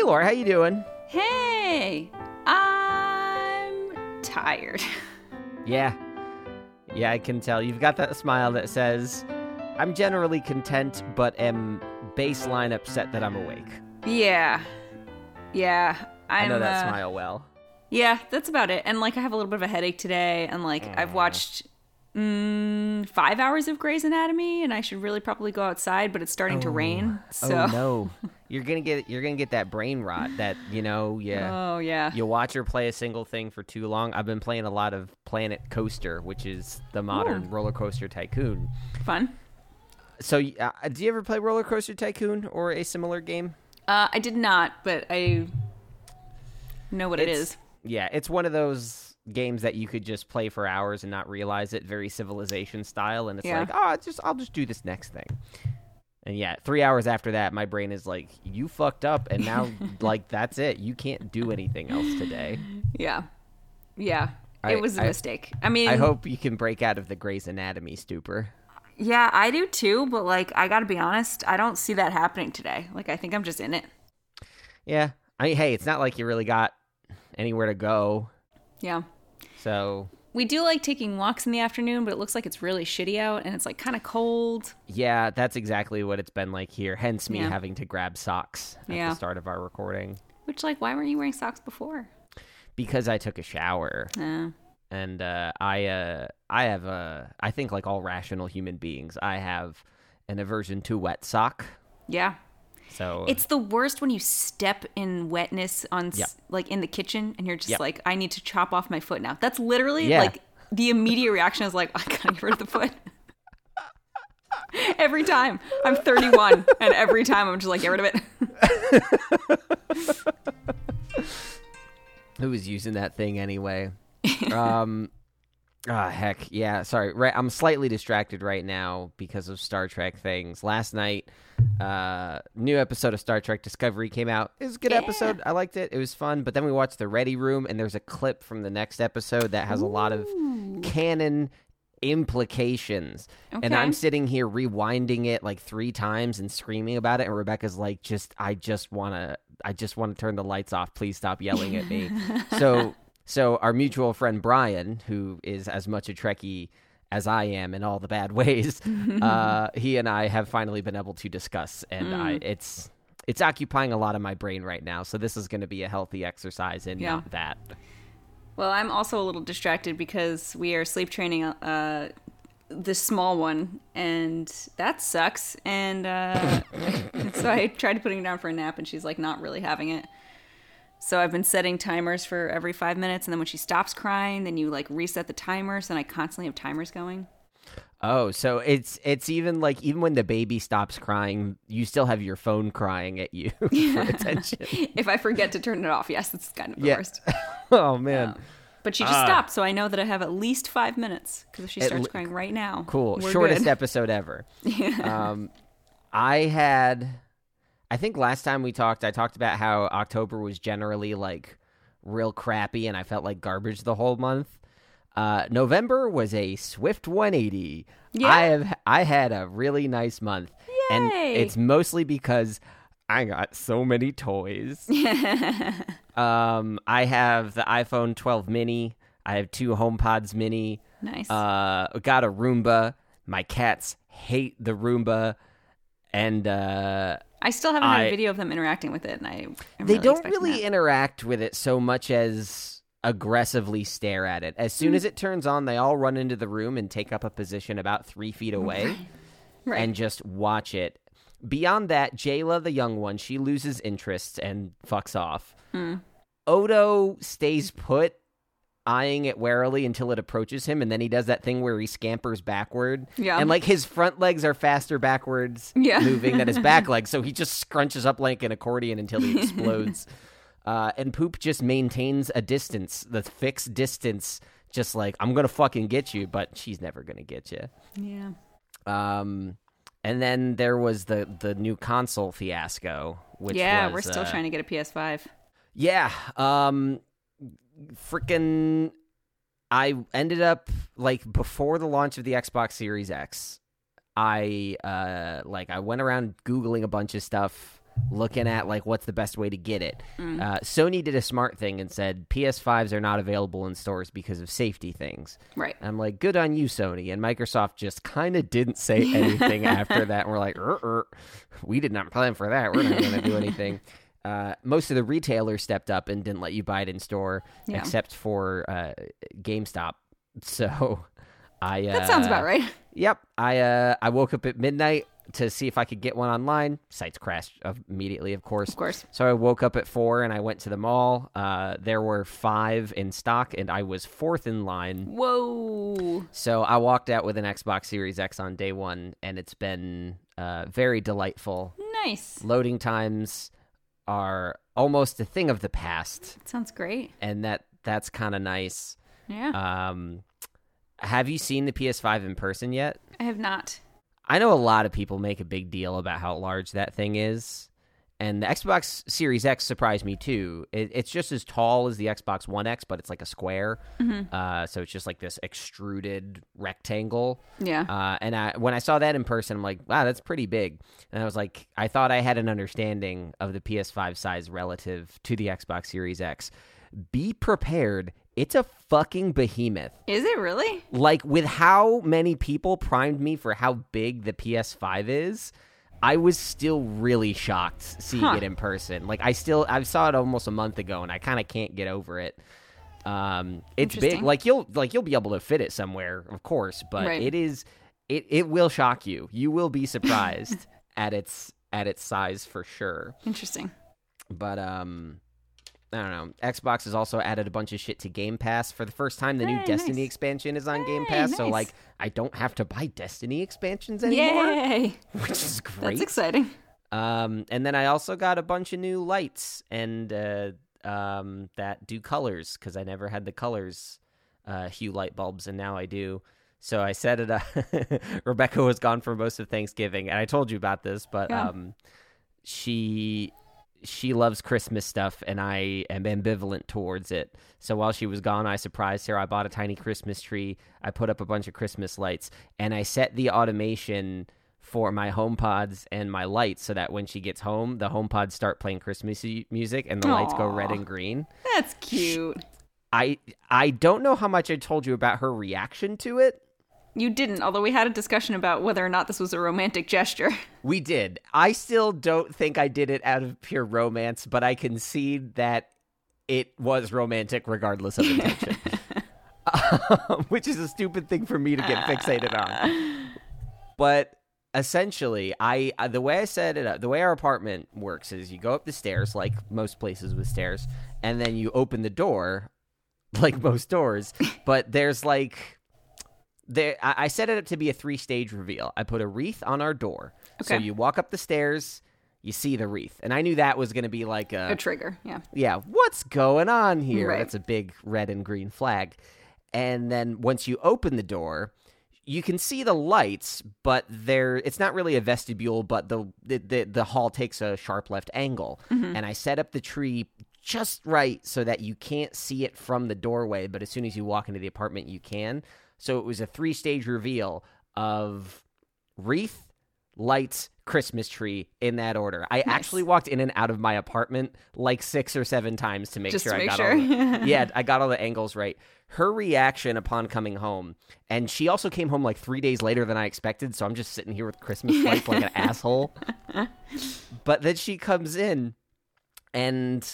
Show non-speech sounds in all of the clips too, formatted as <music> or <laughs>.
Hey, Laura, how you doing? Hey, I'm tired. <laughs> Yeah. Yeah, I can tell. You've got that smile that says, I'm generally content, but am baseline upset that I'm awake. yeah, yeah. I'm, i know that uh, smile well. Yeah, that's about it. And like, I have a little bit of a headache today, and like, Mm. I've watched mm, five hours of Grey's Anatomy, and I should really probably go outside, but it's starting to rain. So, Oh no. <laughs> You're gonna get you're gonna get that brain rot that, you know, yeah. oh yeah, You watch her play a single thing for too long. I've been playing a lot of Planet Coaster, which is the modern roller coaster tycoon. fun. So, uh, do you ever play Roller Coaster Tycoon or a similar game? Uh, I did not, but I know what it It's- Yeah, it's one of those games that you could just play for hours and not realize it, very civilization style, and it's Yeah. like, oh, just I'll just do this next thing. And yeah, three hours after that, my brain is like, you fucked up, and now <laughs> like that's it. You can't do anything else today. Yeah, yeah. I- it was a I- mistake. I mean, I hope you can break out of the Grey's Anatomy stupor. Yeah, I do too, but like I got to be honest, I don't see that happening today. Like I think I'm just in it. Yeah, I mean, hey, it's not like you really got anywhere to go, Yeah. so We do like taking walks in the afternoon, but it looks like it's really shitty out and it's like kind of cold. yeah, that's exactly what it's been like here. Hence me Yeah. having to grab socks at Yeah. the start of our recording Which like why weren't you wearing socks before? because I took a shower. Uh, and uh, I uh, I have a, I think like all rational human beings, I have an aversion to wet sock. yeah. So It's the worst when you step in wetness on Yep. like in the kitchen and you're just Yep. like I need to chop off my foot now. That's literally Yeah. like the immediate reaction is like <laughs> I got to get rid of the foot. <laughs> every time. I'm 31 and every time I'm just like get rid of it. <laughs> who was using that thing anyway? um, ah, heck, yeah. Sorry, right. I'm slightly distracted right now because of Star Trek things. Last night, uh, new episode of Star Trek Discovery came out. It was a good episode. I liked it. It was fun. But then we watched the Ready Room, and there's a clip from the next episode that has a lot of canon implications. And I'm sitting here rewinding it like three times and screaming about it. And Rebecca's like, just, I just want to, I just want to turn the lights off. Please stop yelling at me. so, so our mutual friend Brian, who is as much a Trekkie as I am in all the bad <laughs> ways, <laughs> uh, he and I have finally been able to discuss, and I, it's, it's occupying a lot of my brain right now. So this is going to be a healthy exercise in Yeah. not that. Well, I'm also a little distracted because we are sleep training uh, the small one, and that sucks. And uh, <laughs> so I tried putting her down for a nap, and she's like not really having it. So I've been setting timers for every five minutes, and then when she stops crying, then you like reset the timers, and I constantly have timers going. Oh, so it's it's even like even when the baby stops crying, you still have your phone crying at you <laughs> for attention. <laughs> If I forget to turn it off, yes, it's kind of the Yeah. worst. <laughs> oh man, But she just stopped, so I know that I have at least five minutes. Because if she starts le- crying right now, cool, we're shortest good. episode ever. Um, I had, I think last time we talked, I talked about how October was generally like real crappy, and I felt like garbage the whole month. Uh, November was a swift 180. Yeah. I have I had a really nice month, and it's mostly because I got so many toys. <laughs> um, I have the iPhone 12 mini. I have two HomePods mini. Nice. Uh, got a Roomba. My cats hate the Roomba, and uh, I still haven't had I- a video of them interacting with it, and I they really don't really that. interact with it so much as aggressively stare at it. As soon as it turns on, they all run into the room and take up a position about three feet away Right. and just watch it. Beyond that, Jayla, the young one, she loses interest and fucks off. Hmm. Odo stays put, eyeing it warily until it approaches him, and then he does that thing where he scampers backward. Yeah. And like his front legs are faster backwards <laughs> Yeah. moving than his <laughs> back legs, so he just scrunches up like an accordion until he explodes. <laughs> uh, and Poop just maintains a distance, the fixed distance, just like, I'm gonna fucking get you, but she's never gonna get you. yeah. Um, and then there was the the new console fiasco, which yeah, was, we're still uh, trying to get a PS5. Yeah, um, freaking, I ended up like before the launch of the Xbox Series X. I uh like I went around googling a bunch of stuff looking at like what's the best way to get it. Mm. Uh, Sony did a smart thing and said PS5s are not available in stores because of safety things. Right. I'm like, good on you, Sony. And Microsoft just kind of didn't say <laughs> anything after that. And we're like, we did not plan for that. We're not going to do anything. <laughs> Uh, most of the retailers stepped up and didn't let you buy it in store, Yeah. except for uh, GameStop. <laughs> So I uh, That sounds about right. Yep, I uh, I woke up at midnight to see if I could get one online. Sites crashed uh, immediately, of course. Of course. So I woke up at four and I went to the mall. Uh, there were five in stock, and I was fourth in line. Whoa. So I walked out with an Xbox Series X on day one, and it's been uh, very delightful. Nice. Loading times are almost a thing of the past, Sounds great. and that that's kind of nice. Yeah. Um, have you seen the PS5 in person yet? I have not. I know a lot of people make a big deal about how large that thing is. And the Xbox Series X surprised me too. It, it's just as tall as the Xbox One X, but it's like a square. Uh, so it's just like this extruded rectangle. Yeah. Uh, and I, when I saw that in person, I'm like, wow, that's pretty big. And I was like, I thought I had an understanding of the PS5 size relative to the Xbox Series X. Be prepared. It's a fucking behemoth Is it really? like with how many people primed me for how big the PS5 is, I was still really shocked seeing Huh. it in person. Like I still I saw it almost a month ago and I kind of can't get over it. Um it's big. Like you'll like you'll be able to fit it somewhere, of course, but Right. it is it it will shock you. You will be surprised <laughs> at its at its size for sure. Interesting. But um I don't know. Xbox has also added a bunch of shit to Game Pass for the first time. The new Hey, Destiny nice. expansion is on Game Hey, Pass, so like I don't have to buy Destiny expansions anymore, Yay. <laughs> which is great. That's exciting. Um, and then I also got a bunch of new lights and uh, um, that do colors because I never had the colors uh, hue light bulbs, and now I do. So I set it up. <laughs> Rebecca was gone for most of Thanksgiving, and I told you about this, but Yeah. um, she she loves Christmas stuff, and I am ambivalent towards it. So while she was gone, I surprised her. I bought a tiny Christmas tree. I put up a bunch of Christmas lights, and I set the automation for my HomePods and my lights so that when she gets home, the HomePods start playing Christmas music and the lights go red and green. That's cute. I I don't know how much I told you about her reaction to it. You didn't, although we had a discussion about whether or not this was a romantic gesture. <laughs> We did. I still don't think I did it out of pure romance, but I concede that it was romantic regardless of intention. Um, <laughs> <laughs> Which is a stupid thing for me to get fixated on. But essentially, I uh, the way I set it up, the way our apartment works is you go up the stairs like most places with stairs, and then you open the door like most doors, but there's like there I, I set it up to be a three stage reveal. I put a wreath on our door. So you walk up the stairs, you see the wreath. And I knew that was going to be like a A trigger, yeah. yeah, what's going on here? Right. That's a big red and green flag. And then once you open the door, you can see the lights, but there it's not really a vestibule, but the the the, the hall takes a sharp left angle. Mm-hmm. And I set up the tree just right so that you can't see it from the doorway, but as soon as you walk into the apartment you can. So it was a three-stage reveal of wreath, lights, Christmas tree in that order. I actually walked in and out of my apartment like six or seven times to make Just sure to I got sure. all the, <laughs> yeah, I got all the angles right. Her reaction upon coming home, and she also came home like three days later than I expected. So I'm just sitting here with Christmas lights like an <laughs> asshole. But then she comes in, and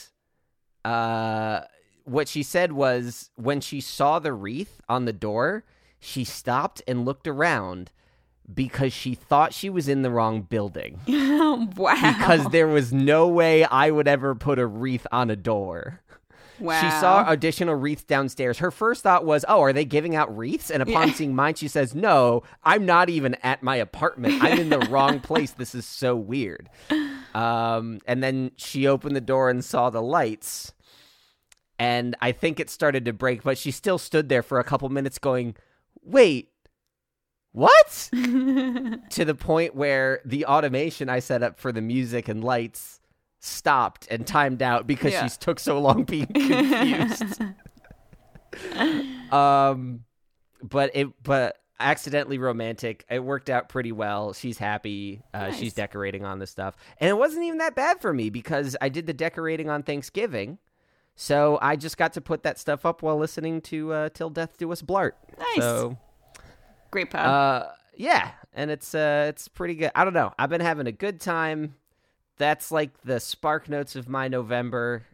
uh, what she said was when she saw the wreath on the door, she stopped and looked around because she thought she was in the wrong building <laughs> wow. because there was no way I would ever put a wreath on a door. wow. She saw additional wreaths downstairs. Her first thought was, "Oh, are they giving out wreaths?" And upon Yeah. seeing mine, she says, "No, I'm not even at my apartment. I'm in the wrong place. This is so weird." Um, and then she opened the door and saw the lights, and I think it started to break, but she still stood there for a couple minutes, going, "Wait." What? <laughs> to the point where the automation I set up for the music and lights stopped and timed out because Yeah. she took so long being <laughs> confused. um, but it, but accidentally romantic. It worked out pretty well. She's happy. Uh, Nice. She's decorating on the stuff, and it wasn't even that bad for me because I did the decorating on Thanksgiving. So I just got to put that stuff up while listening to uh, "Till Death Do Us Blart." Nice. So Great pod. uh, yeah, and it's uh, it's pretty good. I don't know. I've been having a good time. That's like the spark notes of my November.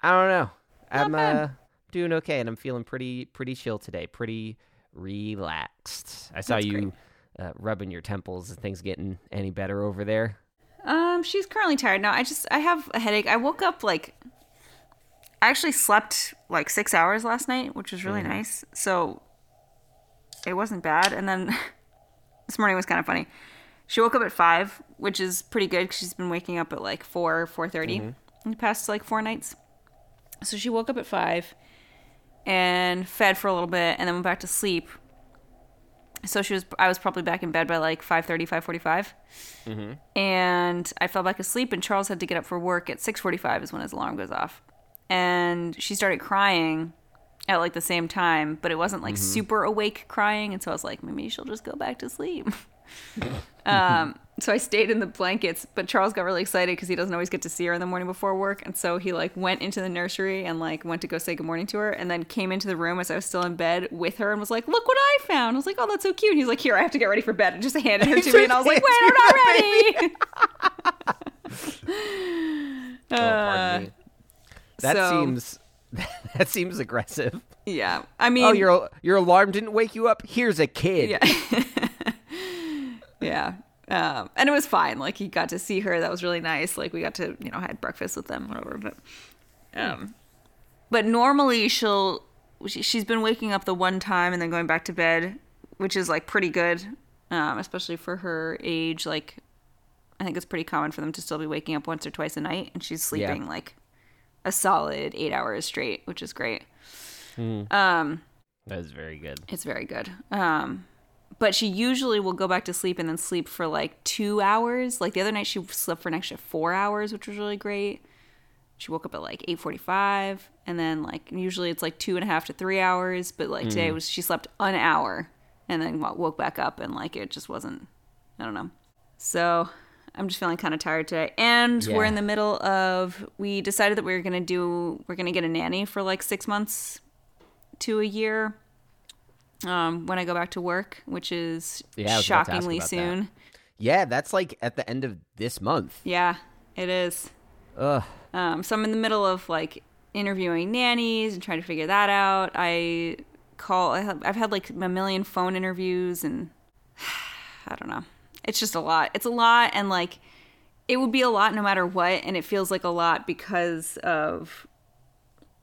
I don't know. I'm bad. uh, doing okay, and I'm feeling pretty pretty chill today. Pretty relaxed. I saw That's you uh, rubbing your temples. Are things getting any better over there? Um, she's currently tired now. I just I have a headache. I woke up like I actually slept like six hours last night, which was really mm. nice. So it wasn't bad. And then <laughs> this morning was kind of funny. She woke up at five, which is pretty good because she's been waking up at like four, four mm-hmm. in the past like four nights. So she woke up at five and fed for a little bit and then went back to sleep. So she was I was probably back in bed by like 5:30, 5:45 mm-hmm. and I fell back asleep and Charles had to get up for work at 6:45 is when his alarm goes off. And she started crying at like the same time, but it wasn't like super awake crying and so I was like maybe she'll just go back to sleep. <laughs> um so I stayed in the blankets, but Charles got really excited cuz he doesn't always get to see her in the morning before work and so he like went into the nursery and like went to go say good morning to her and then came into the room as I was still in bed with her and was like, "Look what I found." I was like, "Oh, that's so cute." He's like, "Here, I have to get ready for bed." And just handed her <laughs> to me and I was like, "Wait, I'm not ready." oh, pardon me. That so- seems <laughs> that seems aggressive. Yeah. I mean, Oh, your your alarm didn't wake you up. Here's a kid. yeah. <laughs> yeah. Um, and it was fine. Like he got to see her. That was really nice. Like we got to, you know, had breakfast with them, whatever. But, um, but normally she'll, she, she's been waking up the one time and then going back to bed, which is like pretty good, um, especially for her age. Like, I think it's pretty common for them to still be waking up once or twice a night, and she's sleeping like a solid eight hours straight, which is great. Um, That is very good. it's very good. Um, but she usually will go back to sleep and then sleep for like two hours. Like the other night, she slept for an extra four hours, which was really great. She woke up at like eight forty-five, and then like usually it's like two and a half to three hours. But like today was she slept an hour and then woke back up, and like it just wasn't. I don't know. So I'm just feeling kind of tired today, and we're in the middle of. We decided that we were gonna do. We're gonna get a nanny for like six months to a year um, when I go back to work, which is Yeah, I was about to ask shockingly about that. soon. Yeah, that's like at the end of this month. Yeah, it is. Ugh. Um, so I'm in the middle of like interviewing nannies and trying to figure that out. I call. I have, I've had like a million phone interviews, and <sighs> I don't know. It's just a lot. It's a lot, and like it would be a lot no matter what, and it feels like a lot because of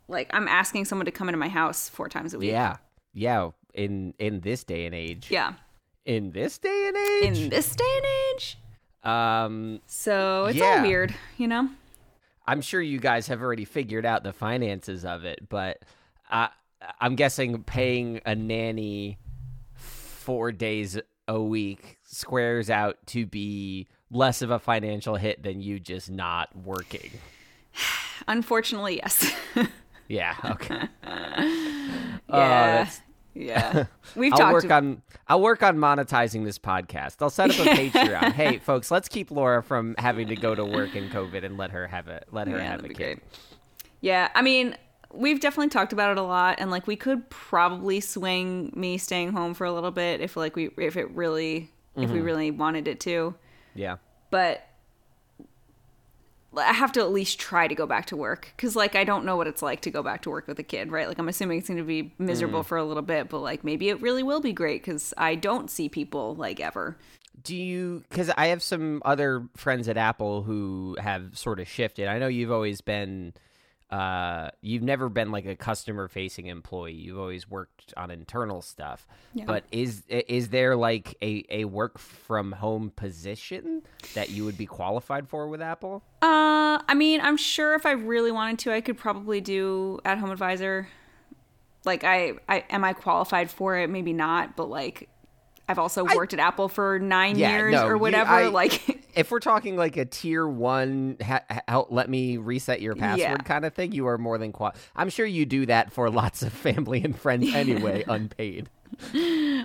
like I'm asking someone to come into my house four times a week. Yeah. Yeah. In in this day and age. Yeah. In this day and age. In this day and age. um So it's Yeah. all weird, you know? I'm sure you guys have already figured out the finances of it, but I I'm guessing paying a nanny 4 days a week squares out to be less of a financial hit than you just not working. <sighs> Unfortunately, yes. <laughs> Yeah, okay. <laughs> Oh, yeah. that's- yeah. <laughs> We've I'll talked work to- on I'll work on monetizing this podcast. I'll set up a Patreon. hey, folks, let's keep Laura from having to go to work in COVID and let her have it. Let her Yeah, have a kid. great. Yeah, I mean, we've definitely talked about it a lot and like we could probably swing me staying home for a little bit if like we if it really if Mm-hmm. we really wanted it to. Yeah. But I have to at least try to go back to work because, like, I don't know what it's like to go back to work with a kid, right? Like, I'm assuming it's going to be Mm. miserable for a little bit, but like, maybe it really will be great because I don't see people like ever. Do you cuz I have some other friends at Apple who have sort of shifted. I know you've always been uh you've never been like a customer facing employee. You've always worked on internal stuff. Yeah. But is is there like a a work from home position that you would be qualified for with Apple? Uh, I mean, I'm sure if I really wanted to, I could probably do at home advisor. Like, I, I am I qualified for it? Maybe not, but like, I've also worked at Apple for nine Yeah, years no, or you- whatever. I- like, <laughs> if we're talking like a tier one, ha- help let me reset your password Yeah. kind of thing, you are more than qual. I'm sure you do that for lots of family and friends <laughs> anyway, unpaid.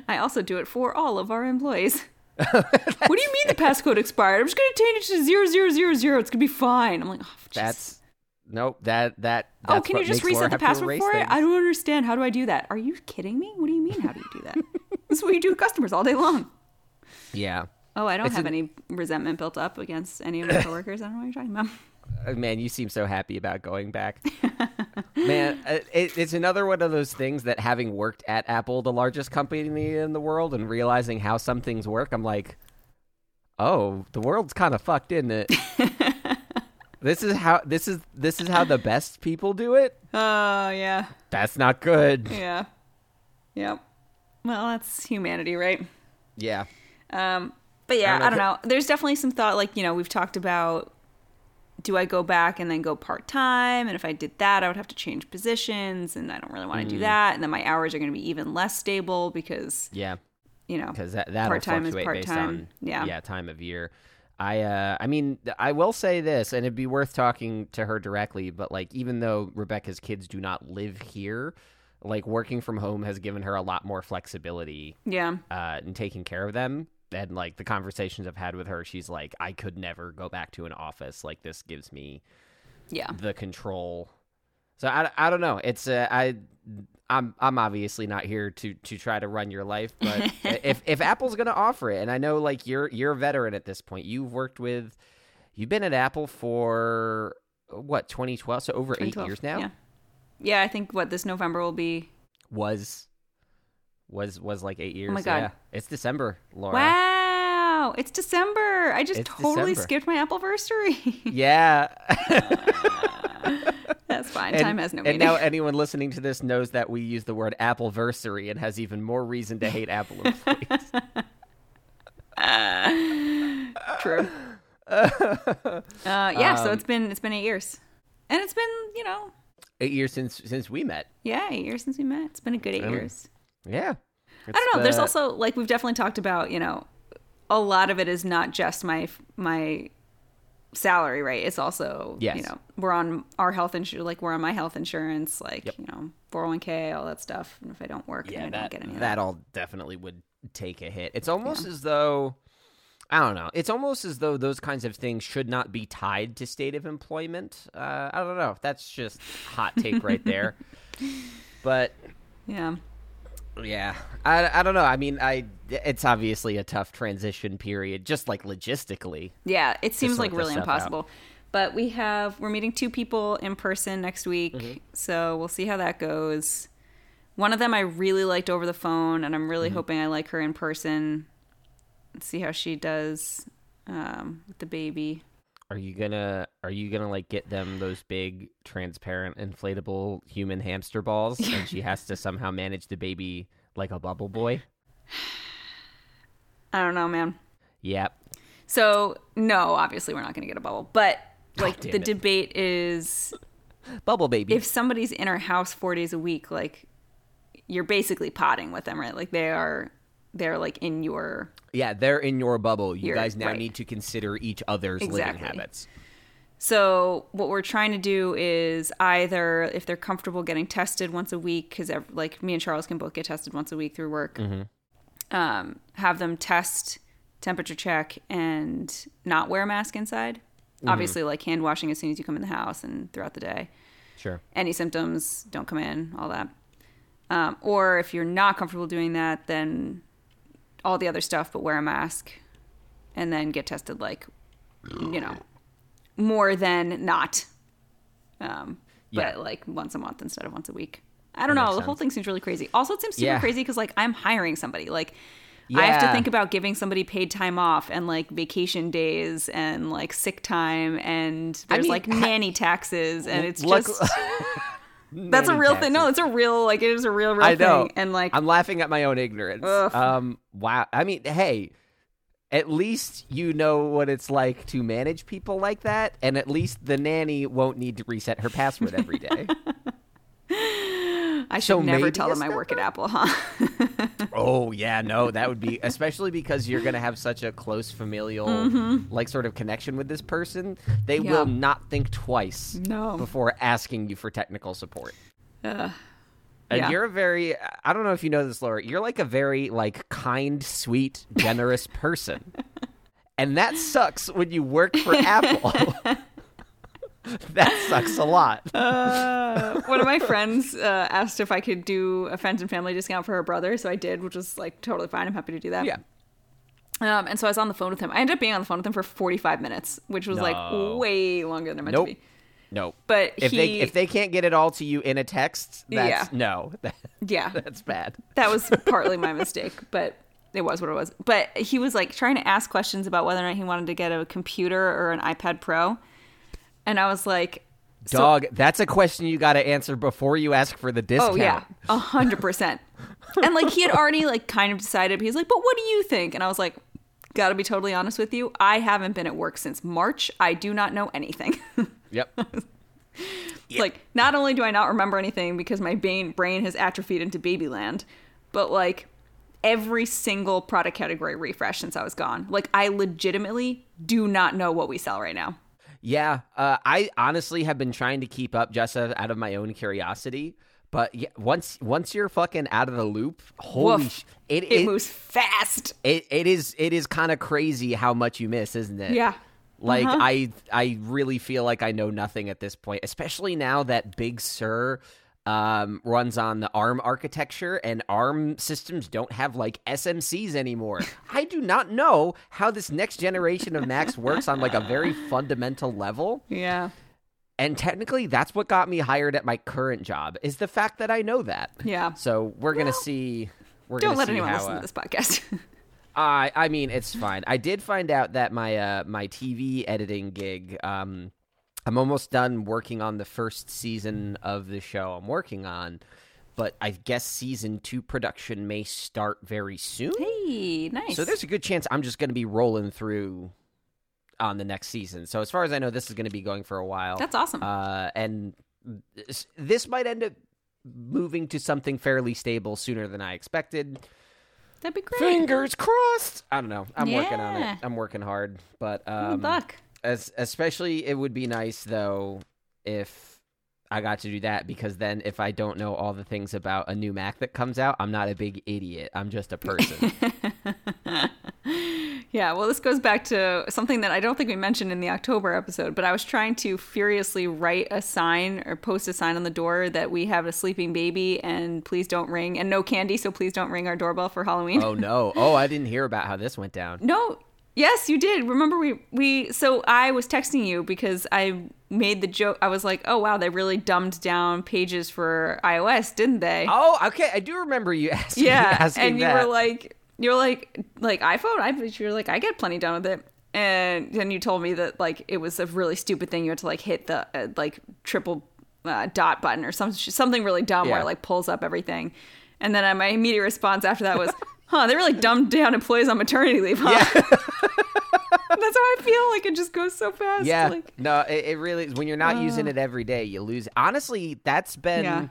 I also do it for all of our employees. <laughs> what do you mean the passcode expired? I'm just gonna change it to zero zero zero zero. It's gonna be fine. I'm like, oh, jeez. That's nope. That that. Oh, can you just Laura reset the password for it? things. I don't understand. How do I do that? Are you kidding me? What do you mean? How do you do that? This is what you do with customers all day long. Yeah. Oh, I don't It's have an- any resentment built up against any of my coworkers. I don't know what you're talking about. <laughs> Uh, Man, you seem so happy about going back. <laughs> Man, uh, it, it's another one of those things that having worked at Apple, the largest company in the world, and realizing how some things work, I'm like, oh, the world's kind of fucked, isn't it? <laughs> this is how this is this is how the best people do it. Oh, yeah. That's not good. Yeah. Yep. Well, that's humanity, right? Yeah. Um, but yeah, I don't I don't, know. know. There's definitely some thought, like, you know, we've talked about do I go back and then go part time? And if I did that, I would have to change positions, and I don't really want to Mm. do that. And then my hours are going to be even less stable because, Yeah. you know, because that that'll Part-time is part-time. on Yeah. yeah time of year. I uh I mean I will say this, and it'd be worth talking to her directly. But like even though Rebecca's kids do not live here, like working from home has given her a lot more flexibility yeah, uh in taking care of them. And like the conversations I've had with her, she's like, I could never go back to an office. Like this gives me yeah, the control. So I, I don't know. It's uh, I I'm I'm obviously not here to to try to run your life, <laughs> but if if Apple's going to offer it and I know like you're you're a veteran at this point. You've worked with you've been at Apple for what 2012 so over 8 years now Yeah. Yeah, I think what this November will be. was was was like 8 years. Oh my God. Yeah. It's December, Laura. Wow, it's December. I just It's totally December. skipped my Appleversary. <laughs> Yeah. <laughs> That's fine. and, Time has no and now <laughs> anyone listening to this knows that we use the word Appleversary and has even more reason to hate Apple employees. True. uh, yeah, so Um, it's been it's been eight years, and it's been you know eight years since since we met. yeah eight years since we met. It's been a good eight Um, years. Yeah. I don't know. There's also like we've definitely talked about you know a lot of it is not just my my salary right it's also Yes. you know we're on our health insurance like we're on my health insurance like Yep. you know 401k all that stuff and if i don't work yeah, then i that, don't get any of that that all definitely would take a hit. It's almost as though I don't know. It's almost as though those kinds of things should not be tied to state of employment. Uh, I don't know. That's just hot take right there. <laughs> But yeah yeah, I, I don't know. I mean, I it's obviously a tough transition period, just like logistically. Yeah, it seems like really stuff out. impossible. But we have we're meeting two people in person next week, Mm-hmm. so we'll see how that goes. One of them I really liked over the phone, and I'm really Mm-hmm. hoping I like her in person. See how she does um, with the baby. Are you gonna Are you gonna like get them those big transparent inflatable human hamster balls, and she has to somehow manage the baby like a bubble boy? <sighs> I don't know, man. Yep. So no, obviously we're not going to get a bubble, but like damn the it. debate is Bubble baby. if somebody's in our house four days a week, like you're basically potting with them, right? Like they are, they're like in your yeah, they're in your bubble. You You're- guys now right. need to consider each other's living Exactly. habits. So what we're trying to do is either if they're comfortable getting tested once a week, because like me and Charles can both get tested once a week through work, um, have them test, temperature check, and not wear a mask inside. Obviously, like hand washing as soon as you come in the house and throughout the day. Sure. Any symptoms, don't come in, all that. Um, or if you're not comfortable doing that, then all the other stuff, but wear a mask, and then get tested like, you know, more than not. Um, Yeah. but like once a month instead of once a week. I don't know. makes The whole thing seems really crazy. Also, it seems super Yeah. crazy because like I'm hiring somebody. Like I have to think about giving somebody paid time off and like vacation days and like sick time and there's mean, like nanny taxes and it's Luck- just <laughs> that's a real thing. No, taxes. it's a real like it is a real real I know. thing. And like I'm laughing at my own ignorance. Ugh. Um, wow. I mean, hey, at least you know what it's like to manage people like that, and at least the nanny won't need to reset her password every day. <laughs> I should so never tell them I work at Apple, huh? <laughs> oh yeah, no, that would be especially because you're gonna have such a close familial, like sort of connection with this person. They Mm-hmm. Yeah. will not think twice No. before asking you for technical support. Ugh. And Yeah. you're a very I don't know if you know this, Laura. You're like a very like kind, sweet, generous person. <laughs> And that sucks when you work for Apple. <laughs> <laughs> that sucks a lot. <laughs> Uh, one of my friends uh, asked if I could do a friends and family discount for her brother, so I did, which was like totally fine. I'm happy to do that. Yeah. Um, and so I was on the phone with him. I ended up being on the phone with him for 45 minutes, which was No. like way longer than it meant Nope. to be. No. But if he, they if they can't get it all to you in a text, that's Yeah. no. <laughs> yeah, that's bad. that was partly my mistake, but it was what it was. But he was like trying to ask questions about whether or not he wanted to get a computer or an iPad Pro, and I was like, so- Dog, that's a question you got to answer before you ask for the discount. Oh yeah, a hundred percent. And like he had already like kind of decided. He's like, "But what do you think?" And I was like, "Got to be totally honest with you. I haven't been at work since March. I do not know anything. <laughs> Yep. like, not only do I not remember anything because my brain brain has atrophied into babyland, but like every single product category refresh since I was gone. Like, I legitimately do not know what we sell right now. Yeah, uh, I honestly have been trying to keep up just out of my own curiosity. But yeah, once once you're fucking out of the loop, holy Woof. sh- it, It, it, moves fast. it it is it is kind of crazy how much you miss, isn't it? Yeah. Like Uh-huh. I I really feel like I know nothing at this point, especially now that Big Sur um, runs on the ARM architecture and ARM systems don't have like SMCs anymore. <laughs> I do not know how this next generation of Macs works on like a very fundamental level. Yeah. And technically that's what got me hired at my current job is the fact that I know that. Yeah. So we're going to see we're Don't gonna let anyone how, listen uh, to this podcast. <laughs> I I mean it's fine. I did find out that my uh my TV editing gig um I'm almost done working on the first season of the show I'm working on, but I guess season 2 production may start very soon. hey, nice. So there's a good chance I'm just going to be rolling through on the next season. So as far as I know this is going to be going for a while. That's awesome. Uh and this, this might end up moving to something fairly stable sooner than I expected. That'd be great. Fingers crossed. I don't know. I'm working on it. I'm working hard, but Good um, luck. As especially it would be nice though if I got to do that because then if I don't know all the things about a new Mac that comes out, I'm not a big idiot. I'm just a person. <laughs> Yeah, well, this goes back to something that I don't think we mentioned in the October episode, but I was trying to furiously write a sign or post a sign on the door that we have a sleeping baby and please don't ring and no candy, so please don't ring our doorbell for Halloween. oh no. Oh, I didn't hear about how this went down. No, yes, you did. Remember we we so I was texting you because I made the joke. I was like, "Oh wow, they really dumbed down pages for iOS, didn't they?" Oh, okay. I do remember you <laughs> asking. yeah asking and you that. were like you're like like iphone i you're like i get plenty done with it and then you told me that like it was a really stupid thing you had to like hit the uh, like triple uh, dot button or some, something really dumb where it like pulls up everything and then uh, my immediate response after that was <laughs> huh they really dumbed down employees on maternity leave huh Yeah. <laughs> that's how i feel like it just goes so fast Yeah, like no, it, it really is. When you're not using it every day, you lose. Honestly, that's been. Yeah.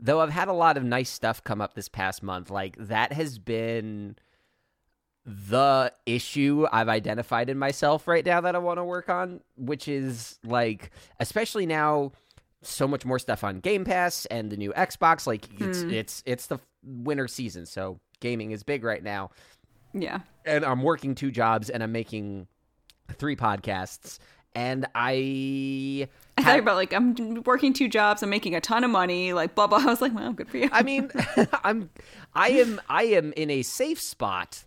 Though I've had a lot of nice stuff come up this past month, like that has been the issue I've identified in myself right now that I want to work on, which is like, especially now, so much more stuff on Game Pass and the new Xbox. Like it's hmm. it's it's the winter season, so gaming is big right now yeah and I'm working two jobs and I'm making three podcasts and I I thought about like I'm working two jobs, I'm making a ton of money, like blah blah. <laughs> I was like, well, good for you. I mean <laughs> I'm I am I am in a safe spot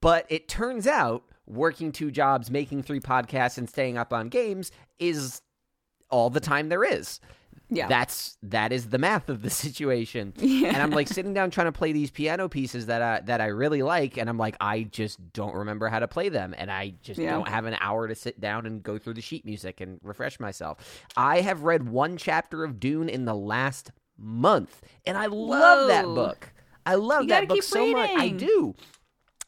but it turns out working two jobs, making three podcasts and staying up on games is all the time there is. Yeah, That's that is the math of the <laughs> situation. <laughs> Yeah. And I'm like sitting down trying to play these piano pieces that I that I really like and I'm like I just don't remember how to play them and I just Yeah. don't have an hour to sit down and go through the sheet music and refresh myself. I have read one chapter of Dune in the last month and I love that book. I love You that gotta book keep so much. I do.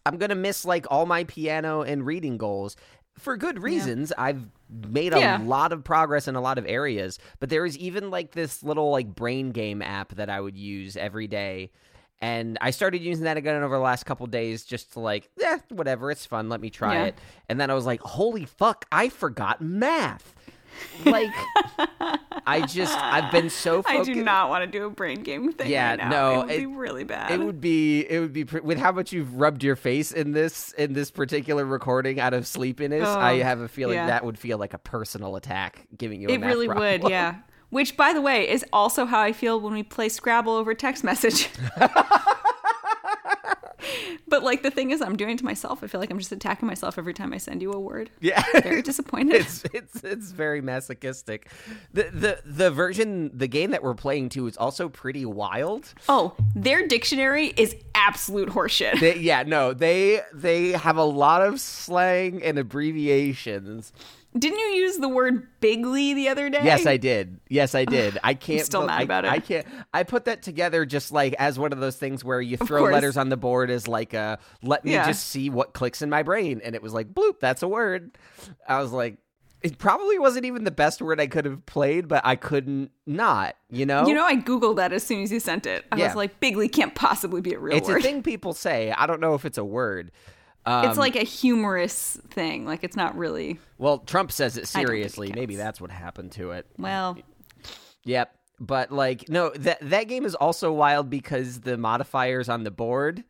I'm going to miss like all my piano and reading goals for good reasons. I've made a Yeah. lot of progress in a lot of areas, but there is even like this little like brain game app that I would use every day. And I started using that again over the last couple days just to like, yeah, whatever, it's fun, let me try Yeah. it. And then I was like, holy fuck, I forgot math. Like <laughs> I just I've been so I focused. do not want to do a brain game thing. Yeah, right now. no, it would it- be really bad. It would be it would be pre- with how much you've rubbed your face in this in this particular recording out of sleepiness. Oh, I have a feeling yeah. that would feel like a personal attack, giving you. A It really would, yeah. <laughs> Which, by the way, is also how I feel when we play Scrabble over text message. <laughs> but like the thing is, I'm doing it to myself. I feel like I'm just attacking myself every time I send you a word. Yeah, <laughs> Very disappointed. it's it's it's very masochistic. The the the version the game that we're playing too is also pretty wild. oh, their dictionary is absolute horseshit. They, yeah, no, they they have a lot of slang and abbreviations. Didn't you use the word bigly the other day? Yes, I did. Yes, I did. I can't. still but mad I, about it. I can't. I put that together just like as one of those things where you throw letters on the board as like a let me Yeah. just see what clicks in my brain, and it was like bloop. That's a word. I was like, it probably wasn't even the best word I could have played, but I couldn't not. You know. You know, I googled that as soon as you sent it. I Yeah. was like, "Bigly can't possibly be a real it's word." a thing people say. I don't know if it's a word. Um, it's like a humorous thing. Like it's not really. well, Trump says it I it seriously. Maybe that's what happened to it. Well, Yep. But like no, that that game is also wild because the modifiers on the board.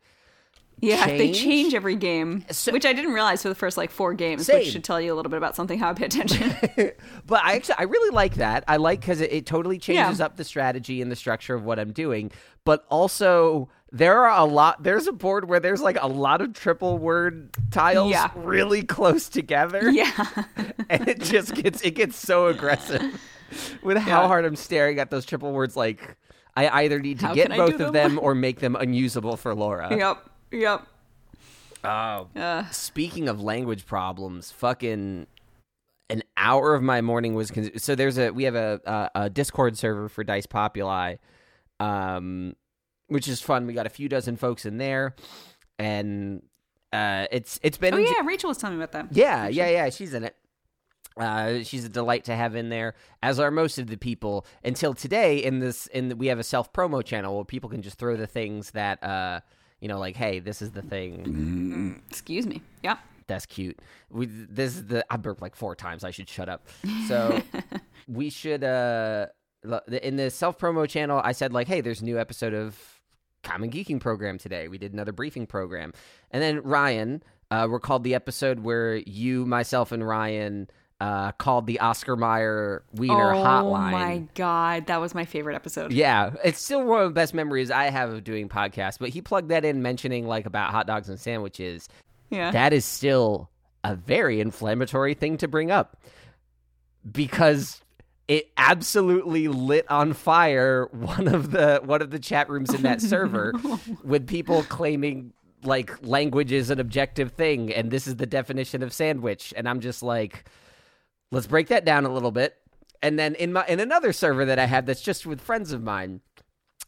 yeah, they Change? change every game, So- which I didn't realize for the first like four games, Same. which should tell you a little bit about something how I pay attention. <laughs> But I actually I really like that. I like because it, it totally changes Yeah. up the strategy and the structure of what I'm doing. But also there are a lot. There's a board where there's like a lot of triple word tiles Yeah. really close together. yeah, <laughs> and it just gets it gets so aggressive with how Yeah. hard I'm staring at those triple words. Like I either need to How get both of them? them <laughs> or make them unusable for Laura. yep, yep. Oh, Uh, speaking of language problems, fucking an hour of my morning was con- so there's a we have a, a a Discord server for Dice Populi, um, which is fun. We got a few dozen folks in there, and uh, it's it's been oh yeah, Rachel was telling me about that. yeah, yeah, yeah. She's in it. Uh, she's a delight to have in there, as are most of the people. Until today, in this, in the, we have a self promo channel where people can just throw the things that, uh, you know, like, hey, this is the thing Excuse me. Yeah. that's cute. We this is the I burped like four times. I should shut up. So <laughs> we should uh in the self promo channel. I said like, hey, there's a new episode of Common Geeking program today. We did another briefing program, and then Ryan uh, recalled the episode where you, myself, and Ryan. Uh, called the Oscar Mayer Wiener oh Hotline. my god, that was my favorite episode. Yeah, it's still one of the best memories I have of doing podcasts. But he plugged that in, mentioning like about hot dogs and sandwiches, Yeah. that is still a very inflammatory thing to bring up because it absolutely lit on fire one of the one of the chat rooms in that <laughs> oh, server with people claiming like language is an objective thing and this is the definition of sandwich. And I'm just like let's break that down a little bit. And then in my in another server that I have that's just with friends of mine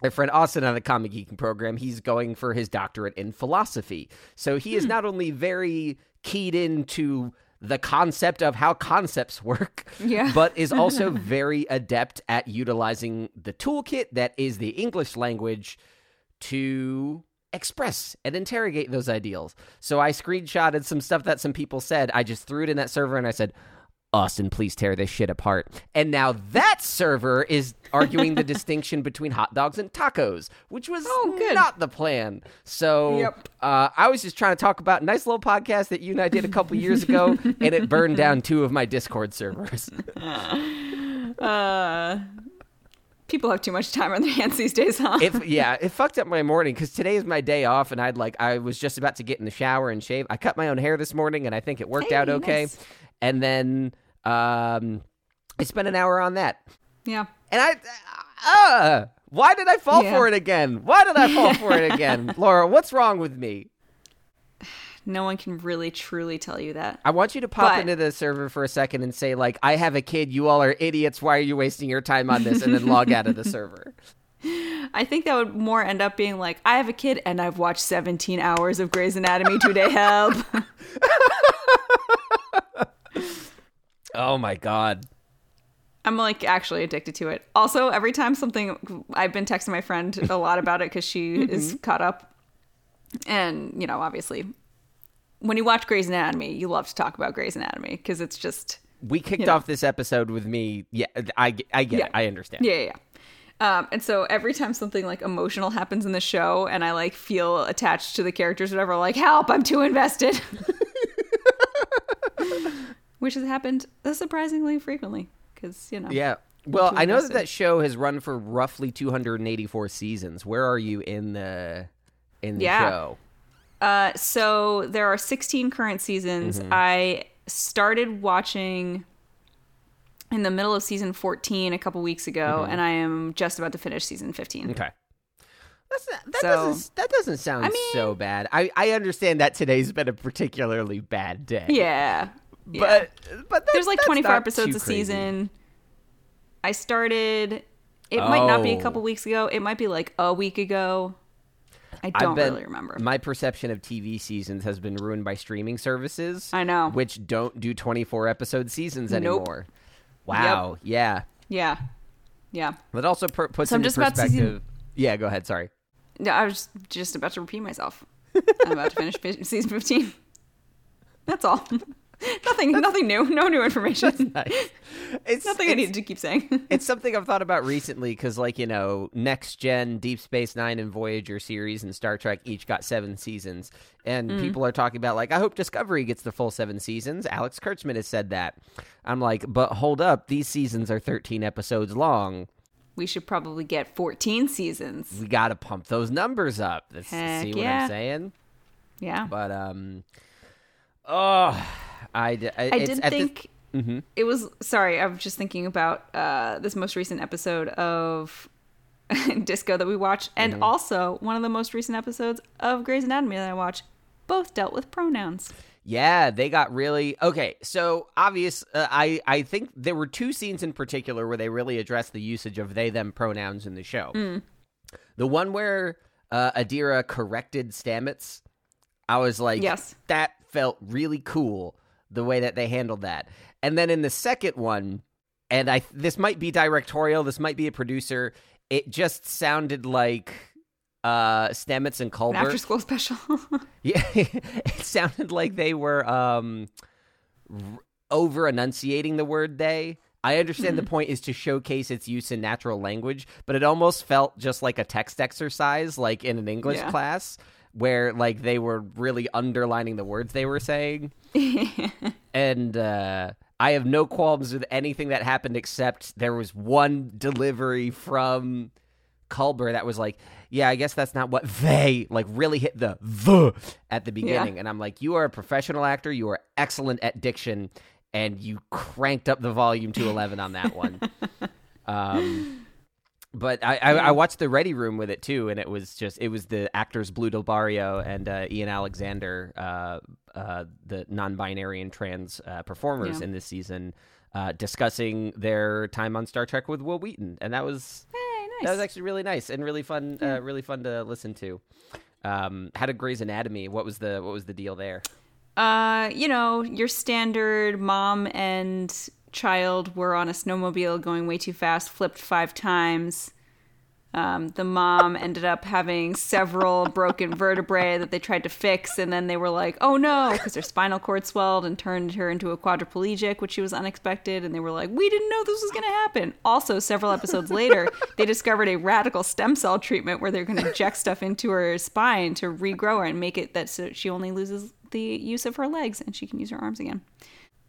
my friend Austin on the Comic Geeking program, he's going for his doctorate in philosophy. So he is hmm. not only very keyed into the concept of how concepts <laughs> work, Yeah. but is also <laughs> very adept at utilizing the toolkit that is the English language to express and interrogate those ideals. So I screenshotted some stuff that some people said. I just threw it in that server and I said, Austin, please tear this shit apart. And now that server is arguing the <laughs> distinction between hot dogs and tacos, which was Oh, not the plan. So Yep. uh, I was just trying to talk about a nice little podcast that you and I did a couple years ago, and it burned down two of my Discord servers. <laughs> Uh, people have too much time on their hands these days, huh? It, yeah, it fucked up my morning because today is my day off, and I'd like I was just about to get in the shower and shave. I cut my own hair this morning, and I think it worked Hey, out okay. nice. And then um, I spent an hour on that, yeah. and I, uh, why did I fall Yeah. for it again? Why did I fall <laughs> for it again, Laura? What's wrong with me? No one can really truly tell you that. I want you to pop But- into the server for a second and say like, "I have a kid. You all are idiots. Why are you wasting your time on this?" And then log out of the <laughs> server. I think that would more end up being like, I have a kid and I've watched 17 hours of Grey's Anatomy today. Help. <laughs> Oh my god. I'm like actually addicted to it. Also, every time something, I've been texting my friend a lot about it because she mm-hmm. is caught up. And, you know, obviously, when you watch Grey's Anatomy, you love to talk about Grey's Anatomy because it's just we kicked You know. off this episode with me. Yeah, I, I get Yeah. it. I understand. Yeah, yeah, yeah. Um, and so every time something like emotional happens in the show, and I like feel attached to the characters, or whatever, like help, I'm too invested. <laughs> Which has happened uh, surprisingly frequently, because you know. Yeah. Well, I know that that show has run for roughly 284 seasons. Where are you in the in the Yeah. show? Uh, so there are 16 current seasons. Mm-hmm. I started watching in the middle of season 14 a couple weeks ago, Mm-hmm. and I am just about to finish season 15. Okay. That's not, that So- doesn't that doesn't sound I mean- so bad. I I understand that today's been a particularly bad day. Yeah. yeah. But but that- there's like that's 24 episodes a crazy. season. I started. It might not be a Oh. couple weeks ago. It might be like a week ago. I don't been- really remember. My perception of TV seasons has been ruined by streaming services. I know. Which don't do 24 episode seasons Nope. anymore. Wow. Yeah. yeah, yeah. That also per- puts So I'm just about perspective. season- Yeah, go ahead. Sorry. No, I was just about to repeat myself. <laughs> I'm about to finish season 15. That's all. <laughs> <laughs> nothing. Nothing new. No new information. Nice. It's Nothing I it's- needed to keep saying. <laughs> it's something I've thought about recently because, like, you know, Next Gen, Deep Space Nine, and Voyager series and Star Trek each got seven seasons. And Mm. people are talking about, like, I hope Discovery gets the full seven seasons. Alex Kurtzman has said that. I'm like, but hold up, these seasons are 13 episodes long. we should probably get 14 seasons. We got to pump those numbers up. That's, see what yeah. I'm saying? Yeah. But, um, oh, I, d- I did at this- think it was sorry. I was just thinking about uh, this most recent episode of <laughs> Disco that we watched, and Mm-hmm. also one of the most recent episodes of Grey's Anatomy that I watched. Both dealt with pronouns. Yeah, they got really okay. So obvious, uh, I I think there were two scenes in particular where they really addressed the usage of they them pronouns in the show. Mm. The one where uh, Adira corrected Stamets, I was like, Yes. that felt really cool the way that they handled that. And then in the second one, and I this might be directorial, this might be a producer. It just sounded like uh Stamets and An after school special. <laughs> <laughs> Yeah, it sounded like they were um, over enunciating the word they. I understand the point is to showcase its use in natural language, but it almost felt just like a text exercise, like in an English Yeah. class, where like they were really underlining the words they were saying. <laughs> and uh, I have no qualms with anything that happened except there was one delivery from Culber that was like, yeah, I guess that's not what they like really hit the the at the beginning. And I'm like, you are a professional actor, you are excellent at diction, and you cranked up the volume to eleven on that one. <laughs> um but I, I, I watched the Ready Room with it too, and it was just it was the actors Blu del Barrio and uh, Ian Alexander, uh, uh, the non-binary and trans uh, performers Yeah. in this season, uh, discussing their time on Star Trek with Wil Wheaton, and that was hey, nice. that was actually really nice and really fun, uh, really fun to listen to. Um, how did Grey's Anatomy? What was the what was the deal there? Uh, you know, your standard mom and child were on a snowmobile going way too fast, flipped five times. Um, the mom ended up having several broken vertebrae that they tried to fix, and then they were like, "Oh no!" because her spinal cord swelled and turned her into a quadriplegic, which she was unexpected. And they were like, "We didn't know this was going to happen." Also, several episodes later, they discovered a radical stem cell treatment where they're going to inject stuff into her spine to regrow her and make it that so she only loses the use of her legs and she can use her arms again.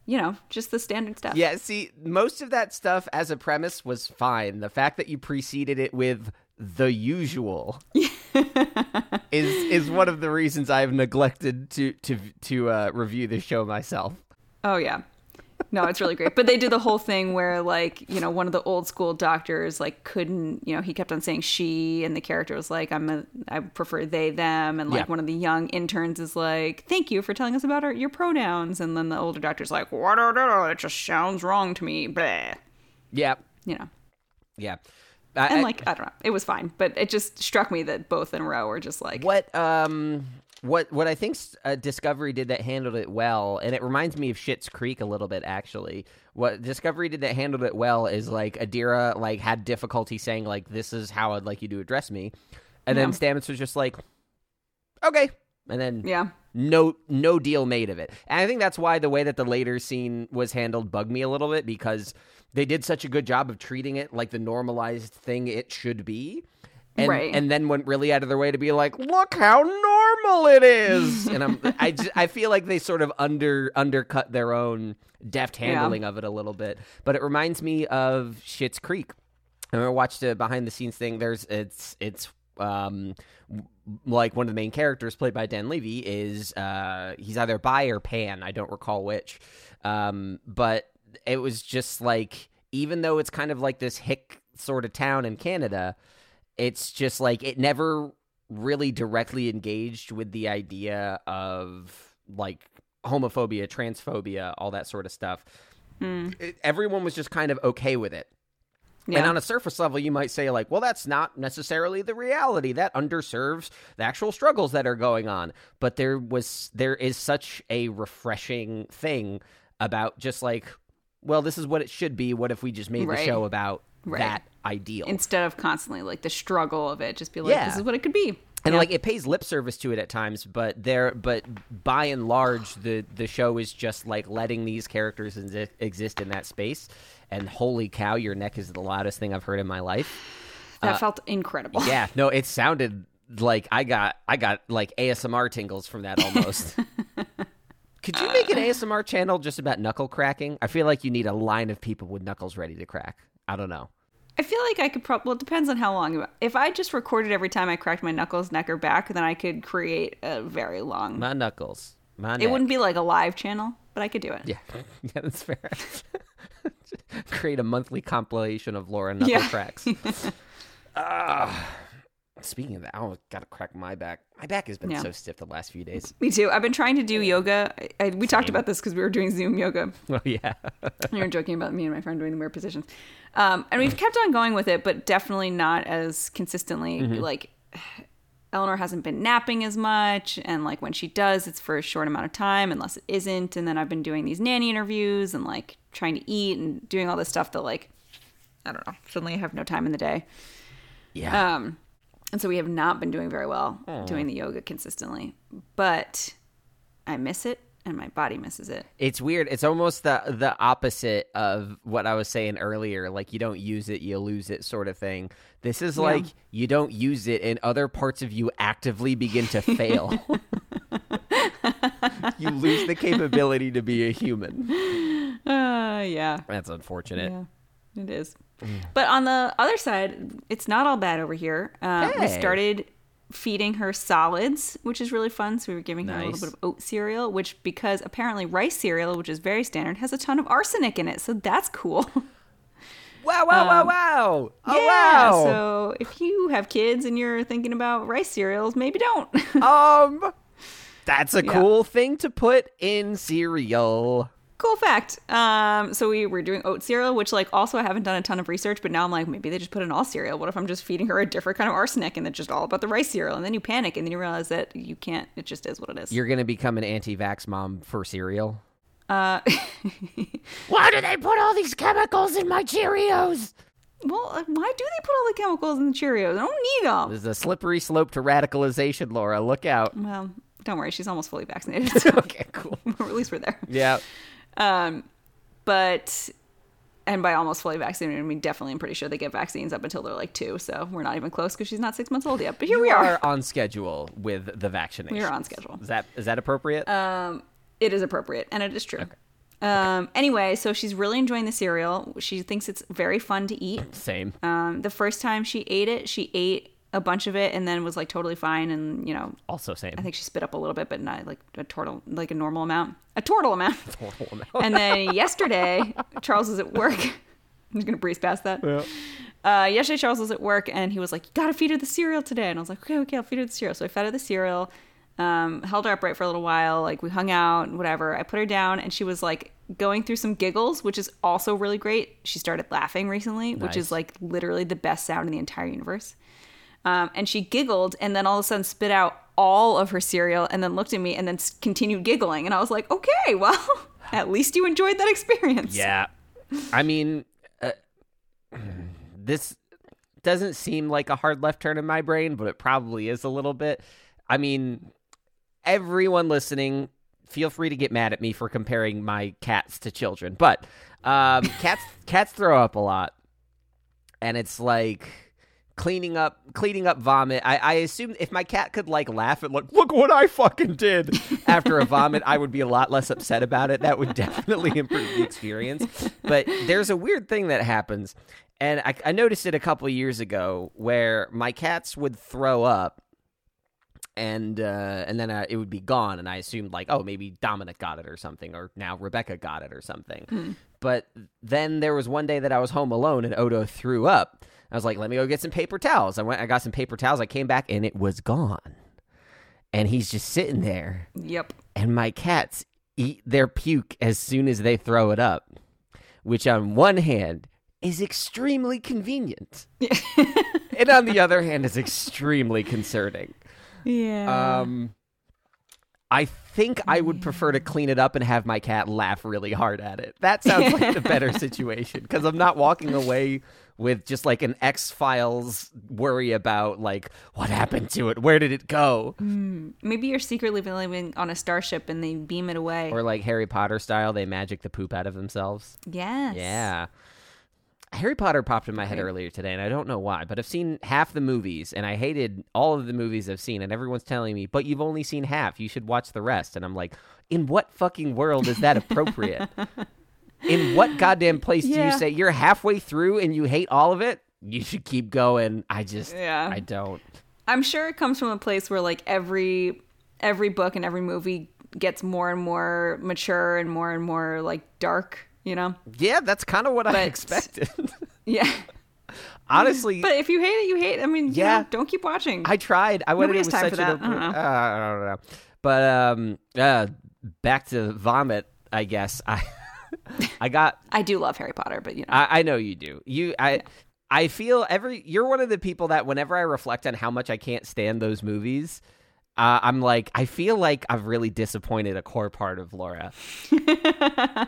You know, just the standard stuff. Yeah, see, most of that stuff as a premise was fine. The fact that you preceded it with the usual <laughs> is is one of the reasons I've neglected to to to uh, review the show myself. Oh yeah. No, it's really great. But they did the whole thing where like, you know, one of the old school doctors like couldn't, you know, he kept on saying she and the character was like, I'm a I prefer they them and like Yeah. one of the young interns is like, Thank you for telling us about our, your pronouns and then the older doctor's like, What it just sounds wrong to me. Blah. Yeah, You know. yeah. I- And I- like I don't know. It was fine. But it just struck me that both in a row were just like what um what what I think uh, Discovery did that handled it well, and it reminds me of Schitt's Creek a little bit actually. What Discovery did that handled it well is like Adira like had difficulty saying like this is how I'd like you to address me, and then Yeah. Stamets was just like, okay, and then Yeah. no no deal made of it. And I think that's why the way that the later scene was handled bugged me a little bit because they did such a good job of treating it like the normalized thing it should be. And, Right. and then went really out of their way to be like, look how normal it is. <laughs> and I'm, I, just, I feel like they sort of under undercut their own deft handling of it a little bit. But it reminds me of Schitt's Creek. I remember watched a behind the scenes thing. There's it's it's um like one of the main characters played by Dan Levy is uh he's either bi or pan. I don't recall which. Um, but it was just like even though it's kind of like this hick sort of town in Canada, it's just like it never really directly engaged with the idea of like homophobia, transphobia, all that sort of stuff. It- hmm. everyone was just kind of okay with it. And on a surface level, you might say, like, well, that's not necessarily the reality. That underserves the actual struggles that are going on. But there was, there is such a refreshing thing about just like, well, this is what it should be. What if we just made Right. the show about Right. that ideal? Instead of constantly like the struggle of it, just be like, Yeah. this is what it could be. and Yeah. like it pays lip service to it at times but there but by and large the the show is just like letting these characters exi- exist in that space and holy cow your neck is the loudest thing i've heard in my life that uh, felt incredible. yeah no <laughs> it sounded like i got i got like asmr tingles from that almost <laughs> could you make an asmr channel just about knuckle cracking i feel like you need a line of people with knuckles ready to crack i don't know I feel like I could probably. Well, it depends on how long. If I just recorded every time I cracked my knuckles, neck, or back, then I could create a very long. my knuckles my knuckles. it wouldn't be like a live channel, but I could do it. Yeah, <laughs> yeah, that's fair. <laughs> Create a monthly compilation of Laura knuckle Yeah. cracks. <laughs> Ah. Speaking of that, I almost gotta crack my back. My back has been Yeah. so stiff the last few days. Me too. I've been trying to do yoga. I, I, we talked about this because we were doing Zoom yoga. <laughs> Oh yeah, <laughs> you were joking about me and my friend doing the weird positions. Um, and we've kept on going with it, but definitely not as consistently. Like, <sighs> Eleanor hasn't been napping as much. And like when she does, it's for a short amount of time, unless it isn't. And then I've been doing these nanny interviews and like trying to eat and doing all this stuff that, like, I don't know, suddenly I have no time in the day. yeah. Um, and so we have not been doing very well doing the yoga consistently, but I miss it and my body misses it. it's weird. It's almost the the opposite of what I was saying earlier. Like you don't use it, you lose it, sort of thing. This is like you don't use it, and other parts of you actively begin to fail. <laughs> you lose the capability to be a human. <laughs> Uh, yeah. That's unfortunate. Yeah, it is. But on the other side, it's not all bad over here. Um, We started feeding her solids, which is really fun. So we were giving her a little bit of oat cereal, which because apparently rice cereal, which is very standard, has a ton of arsenic in it. So that's cool. <laughs> Wow! Wow! Wow! Wow! Oh yeah. wow! So if you have kids and you're thinking about rice cereals, maybe don't. <laughs> um, that's a Yeah. cool thing to put in cereal. Cool fact. Um, so we were doing oat cereal, which like also I haven't done a ton of research, but now I'm like, maybe they just put in all cereal. What if I'm just feeding her a different kind of arsenic and it's just all about the rice cereal? And then you panic and then you realize that you can't. It just is what it is. You're gonna become an anti-vax mom for cereal. uh, <laughs> Why do they put all these chemicals in my Cheerios? well, uh, why do they put all the chemicals in the Cheerios? I don't need them. There's a slippery slope to radicalization, Laura. Look out. Well, don't worry, she's almost fully vaccinated. So <laughs> okay, cool. <laughs> at least we're there. Yeah. Um, but and by almost fully vaccinated, I mean definitely. I'm pretty sure they get vaccines up until they're like two, so we're not even close because she's not six months old yet. But here You we are. on schedule with the vaccination. We are on schedule. Is that is that appropriate? Um, it is appropriate and it is true. Um, anyway, so she's really enjoying the cereal. She thinks it's very fun to eat. Same. Um, the first time she ate it, she ate a bunch of it and then was like totally fine. And you know, Also same. I think she spit up a little bit, but not like a turtle, like a normal amount, a turtle amount. <laughs> Total amount. and then yesterday, Charles was at work. <laughs> I'm just gonna breeze past that. yeah. Uh, yesterday, Charles was at work and he was like, "You gotta feed her the cereal today." And I was like, "Okay, okay, I'll feed her the cereal." So I fed her the cereal, um, held her upright for a little while. Like we hung out and whatever. I put her down and she was like going through some giggles, which is also really great. She started laughing recently, which is like literally the best sound in the entire universe. Um, and she giggled and then all of a sudden spit out all of her cereal and then looked at me and then continued giggling. And I was like, okay, <laughs> well, at least you enjoyed that experience. Yeah. I mean, uh, <clears throat> this doesn't seem like a hard left turn in my brain, but it probably is a little bit. I mean, everyone listening, feel free to get mad at me for comparing my cats to children, but um, <laughs> cats cats throw up a lot, and it's like cleaning up cleaning up vomit. I, I assume if my cat could like laugh and like look what I fucking did after a vomit, I would be a lot less upset about it. That would <laughs> definitely improve the experience. But there's a weird thing that happens, and I, I noticed it a couple years ago where my cats would throw up and uh, and then uh, it would be gone, and I assumed like, oh, maybe Dominic got it or something, or now Rebecca got it or something. Hmm. But then there was one day that I was home alone, and Odo threw up. I was like, let me go get some paper towels. I went, I got some paper towels. I came back, and it was gone. And he's just sitting there, Yep. and my cats eat their puke as soon as they throw it up, which on one hand is extremely convenient, <laughs> and on the other hand is extremely concerning. Yeah. Um, I think I would mm. prefer to clean it up and have my cat laugh really hard at it. That sounds like the better <laughs> situation because I'm not walking away with just like an X Files worry about like what happened to it, where did it go, mm. Maybe you're secretly living on a starship and they beam it away. or like Harry Potter style, they magic the poop out of themselves. yes. Yeah. Harry Potter popped in my head earlier today, and I don't know why, but I've seen half the movies, and I hated all of the movies I've seen, and everyone's telling me, but you've only seen half. You should watch the rest. And I'm like, in what fucking world is that appropriate? in what goddamn place do you say you're halfway through and you hate all of it? You should keep going. I just, Yeah. I don't. I'm sure it comes from a place where like every every book and every movie gets more and more mature and more and more like dark, you know? Yeah, that's kind of what I expected. <laughs> Yeah. <laughs> Honestly, But if you hate it, you hate it. I mean, Yeah. yeah, don't keep watching. I tried. I went Nobody has time such for that. I don't know. uh, I don't know. But um, uh, back to vomit. I guess I, <laughs> I got. I do love Harry Potter, but you know. I, I know you do. You, I, I feel every. You're one of the people that whenever I reflect on how much I can't stand those movies. Uh, I'm like, I feel like I've really disappointed a core part of Laura. <laughs>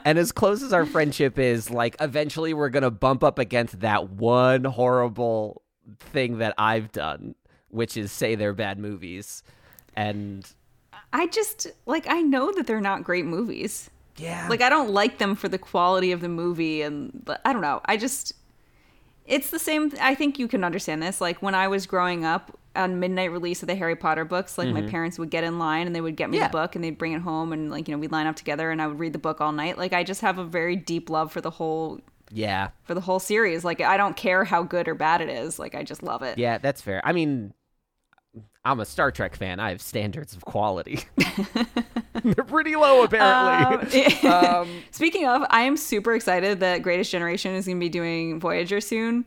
and as close as our friendship is, like, eventually we're going to bump up against that one horrible thing that I've done, which is say they're bad movies. And I just like I know that they're not great movies. yeah. Like I don't like them for the quality of the movie and but I don't know. I just it's the same I think you can understand this. Like when I was growing up on midnight release of the Harry Potter books, like my parents would get in line and they would get me Mm-hmm. Yeah. the book and they'd bring it home and like, you know, we'd line up together and I would read the book all night. Like I just have a very deep love for the whole yeah. for the whole series. Like I don't care how good or bad it is. Like I just love it. Yeah, that's fair. I mean, I'm a Star Trek fan. I have standards of quality. <laughs> They're pretty low, apparently. Um, <laughs> <laughs> Speaking of, I am super excited that Greatest Generation is going to be doing Voyager soon.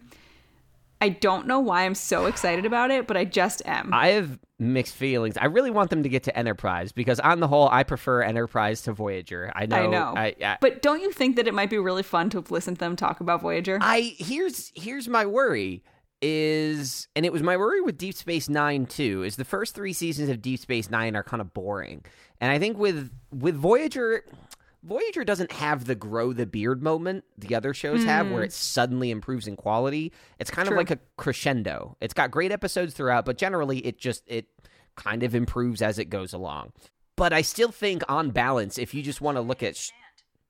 I don't know why I'm so excited about it, but I just am. I have mixed feelings. I really want them to get to Enterprise because, on the whole, I prefer Enterprise to Voyager. I know. I know. I, I, but don't you think that it might be really fun to listen to them talk about Voyager? I here's here's my worry is and it was my worry with Deep Space 9 too is the first 3 seasons of Deep Space 9 are kind of boring. And I think with with Voyager Voyager doesn't have the grow the beard moment the other shows have where hmm. it suddenly improves in quality. It's kind of like a crescendo. It's got great episodes throughout, but generally it just it kind of improves as it goes along. But I still think on balance if you just want to look at sh-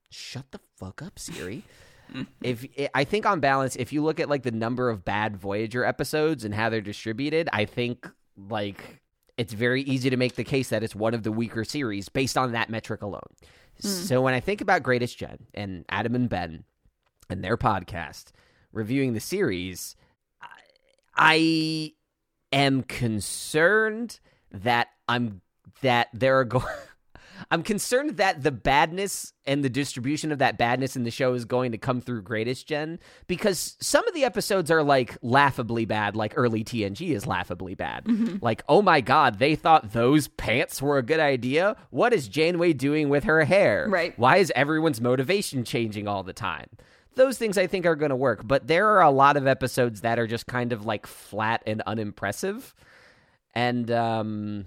Shut the fuck up, Siri <laughs> if I think on balance, if you look at like the number of bad Voyager episodes and how they're distributed, I think like it's very easy to make the case that it's one of the weaker series based on that metric alone. Mm. So when I think about Greatest Gen and Adam and Ben and their podcast reviewing the series, I am concerned that I'm that there are going. <laughs> I'm concerned that the badness and the distribution of that badness in the show is going to come through Greatest Gen because some of the episodes are like laughably bad, like early TNG is laughably bad. Like, oh my god, they thought those pants were a good idea. What is Janeway doing with her hair? Right. Why is everyone's motivation changing all the time? Those things I think are going to work, but there are a lot of episodes that are just kind of like flat and unimpressive. And um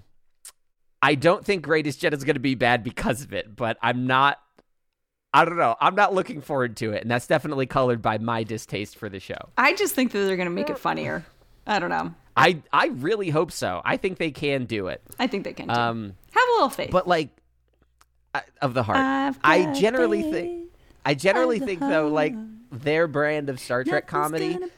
I don't think Greatest Gen is going to be bad because of it, but I'm not. I don't know. I'm not looking forward to it, and that's definitely colored by my distaste for the show. I just think that they're going to make it funnier. I don't know. I I really hope so. I think they can do it. I think they can. Um, Have a little faith. but like I- of the heart. I generally think I generally think though like their brand of Star Trek Nothing's comedy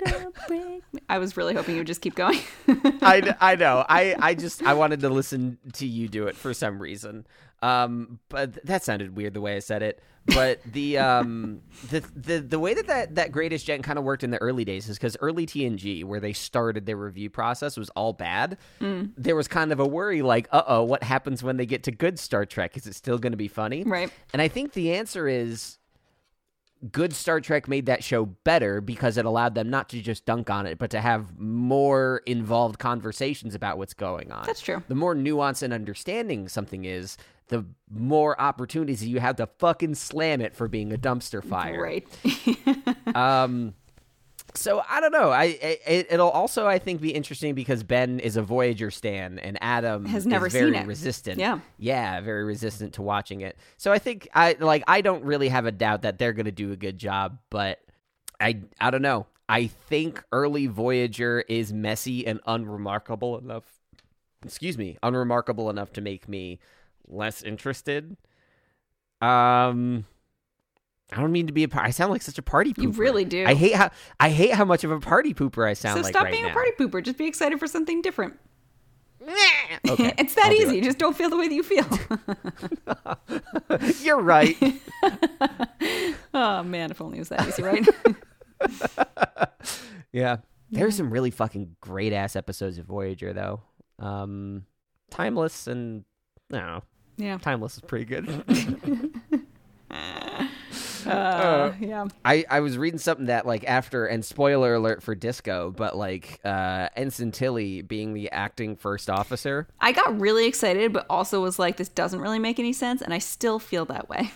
gonna bend or break me. I was really hoping you would just keep going. <laughs> I, I know. I, I just I wanted to listen to you do it for some reason. Um, but that sounded weird the way I said it. But the um the the the way that that, that greatest gen kind of worked in the early days is because early TNG, where they started their review process, was all bad. There was kind of a worry, like, uh oh, what happens when they get to good Star Trek? Is it still going to be funny? Right. And I think the answer is good Star Trek made that show better because it allowed them not to just dunk on it, but to have more involved conversations about what's going on. That's true. The more nuance and understanding something is, the more opportunities you have to fucking slam it for being a dumpster fire. Right. <laughs> Um, so I don't know. I it, it'll also I think be interesting because Ben is a Voyager stan and Adam Has never is very seen it. resistant. Yeah. yeah, very resistant to watching it. So I think I like I don't really have a doubt that they're going to do a good job, but I I don't know. I think early Voyager is messy and unremarkable enough. Excuse me, unremarkable enough to make me less interested. Um. I don't mean to be a. I sound like such a party pooper. You really do. I hate how I hate how much of a party pooper I sound so like stop right being now. a party pooper. Just be excited for something different. <laughs> Okay, <laughs> it's that I'll do easy. Just don't feel the way that you feel. <laughs> You're right. oh man, if only it was that easy, right? yeah, there's some really fucking great ass episodes of Voyager though. Um, timeless and no, yeah. timeless is pretty good. Uh, yeah. I, I was reading something that like after and spoiler alert for disco but like uh ensign tilly being the acting first officer I got really excited, but also was like, this doesn't really make any sense, and I still feel that way.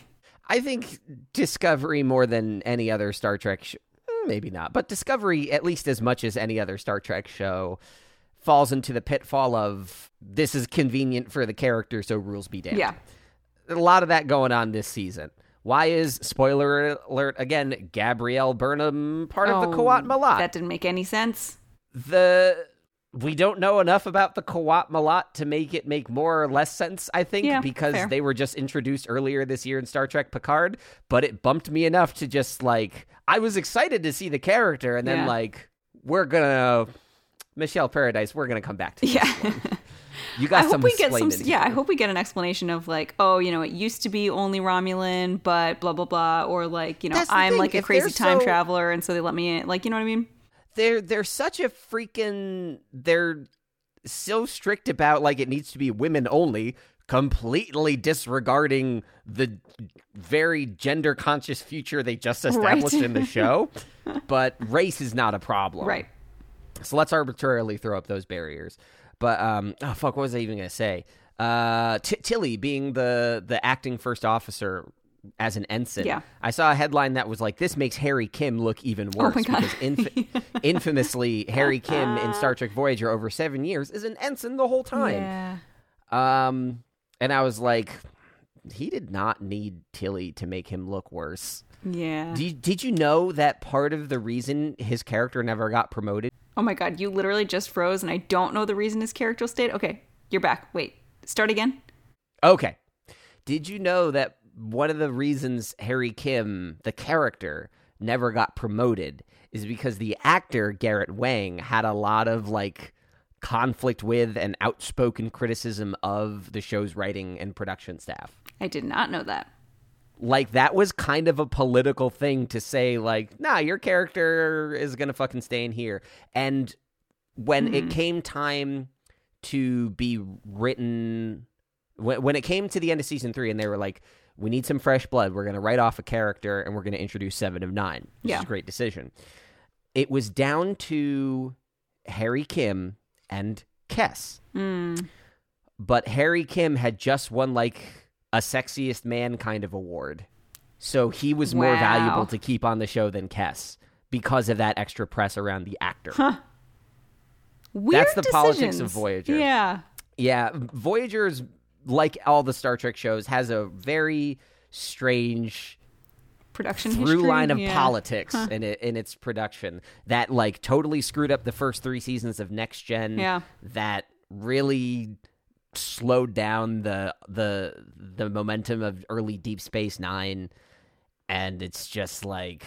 I think Discovery more than any other Star Trek sh- eh, maybe not, but Discovery at least as much as any other Star Trek show falls into the pitfall of this is convenient for the character so rules be damned. Yeah. A lot of that going on this season. Why is spoiler alert again Gabrielle Burnham part of the Oh, Qowat Milat? That didn't make any sense. the we don't know enough about the Qowat Milat to make it make more or less sense, I think, Yeah, because fair. they were just introduced earlier this year in Star Trek Picard, but it bumped me enough to just like I was excited to see the character and then Yeah. like we're gonna Michelle Paradise, we're gonna come back to this. Yeah. <laughs> You got I some hope we get some. to Yeah, I hope we get an explanation of like, oh, you know, it used to be only Romulan, but blah blah blah, or like, you know, That's I'm thing, like a if crazy time so- traveler, and so they let me in. Like, you know what I mean? they're they're such a freaking they're so strict about like it needs to be women only completely disregarding the very gender conscious future they just <laughs> established Right. in the show <laughs> but race is not a problem Right. so let's arbitrarily throw up those barriers but um oh fuck what was i even gonna say uh T- tilly being the the acting first officer as an ensign Yeah. i saw a headline that was like this makes harry kim look even worse Oh my God. because inf- <laughs> infamously harry kim in star trek voyager over seven years is an ensign the whole time Yeah. um and i was like he did not need tilly to make him look worse Yeah. did, did you know that part of the reason his character never got promoted Oh my god, you literally just froze, and I don't know the reason his character stayed. Okay, you're back. Wait, start again. Okay. Did you know that one of the reasons Harry Kim, the character, never got promoted is because the actor Garrett Wang had a lot of like conflict with and outspoken criticism of the show's writing and production staff. I did not know that. Like that was kind of a political thing to say like, "Nah, your character is to fucking stay in here." And when it came time to be written when, when it came to the end of season three and they were like we need some fresh blood we're to write off a character and we're to introduce seven of nine which Yeah. is a great decision it was down to harry kim and Kes Mm. but harry kim had just won like a sexiest man kind of award so he was more Wow. valuable to keep on the show than Kes because of that extra press around the actor Weird the politics of. Voyager. Yeah. Yeah, Voyager's like all the Star Trek shows has a very strange Production through history. line of yeah. politics in it in its production that like totally screwed up the first 3 seasons of Next Gen Yeah. that really slowed down the the the momentum of early Deep Space Nine, and it's just like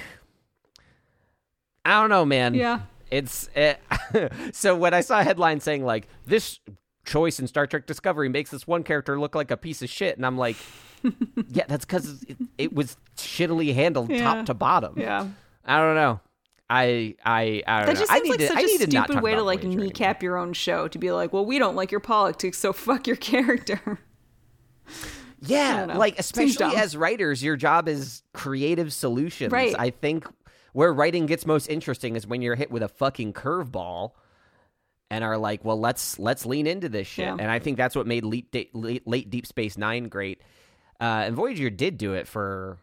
I don't know, man. Yeah. It's it, <laughs> so when I saw a headline saying like this choice in Star Trek Discovery makes this one character look like a piece of shit, and I'm like, <laughs> yeah, that's because it, it, was shittily handled Yeah. top to bottom. Yeah. I don't know. I I I don't That know. just I seems need like to, such a need to not stupid way to like Voyager anymore. kneecap your own show to be like, well, we don't like your politics, so <laughs> fuck your character. Yeah, like especially as writers, your job is creative solutions. Right. I think where writing gets most interesting is when you're hit with a fucking curveball and are like, "Well, let's let's lean into this shit." Yeah. And I think that's what made late, late, late Deep Space 9 great. Uh, and Voyager did do it for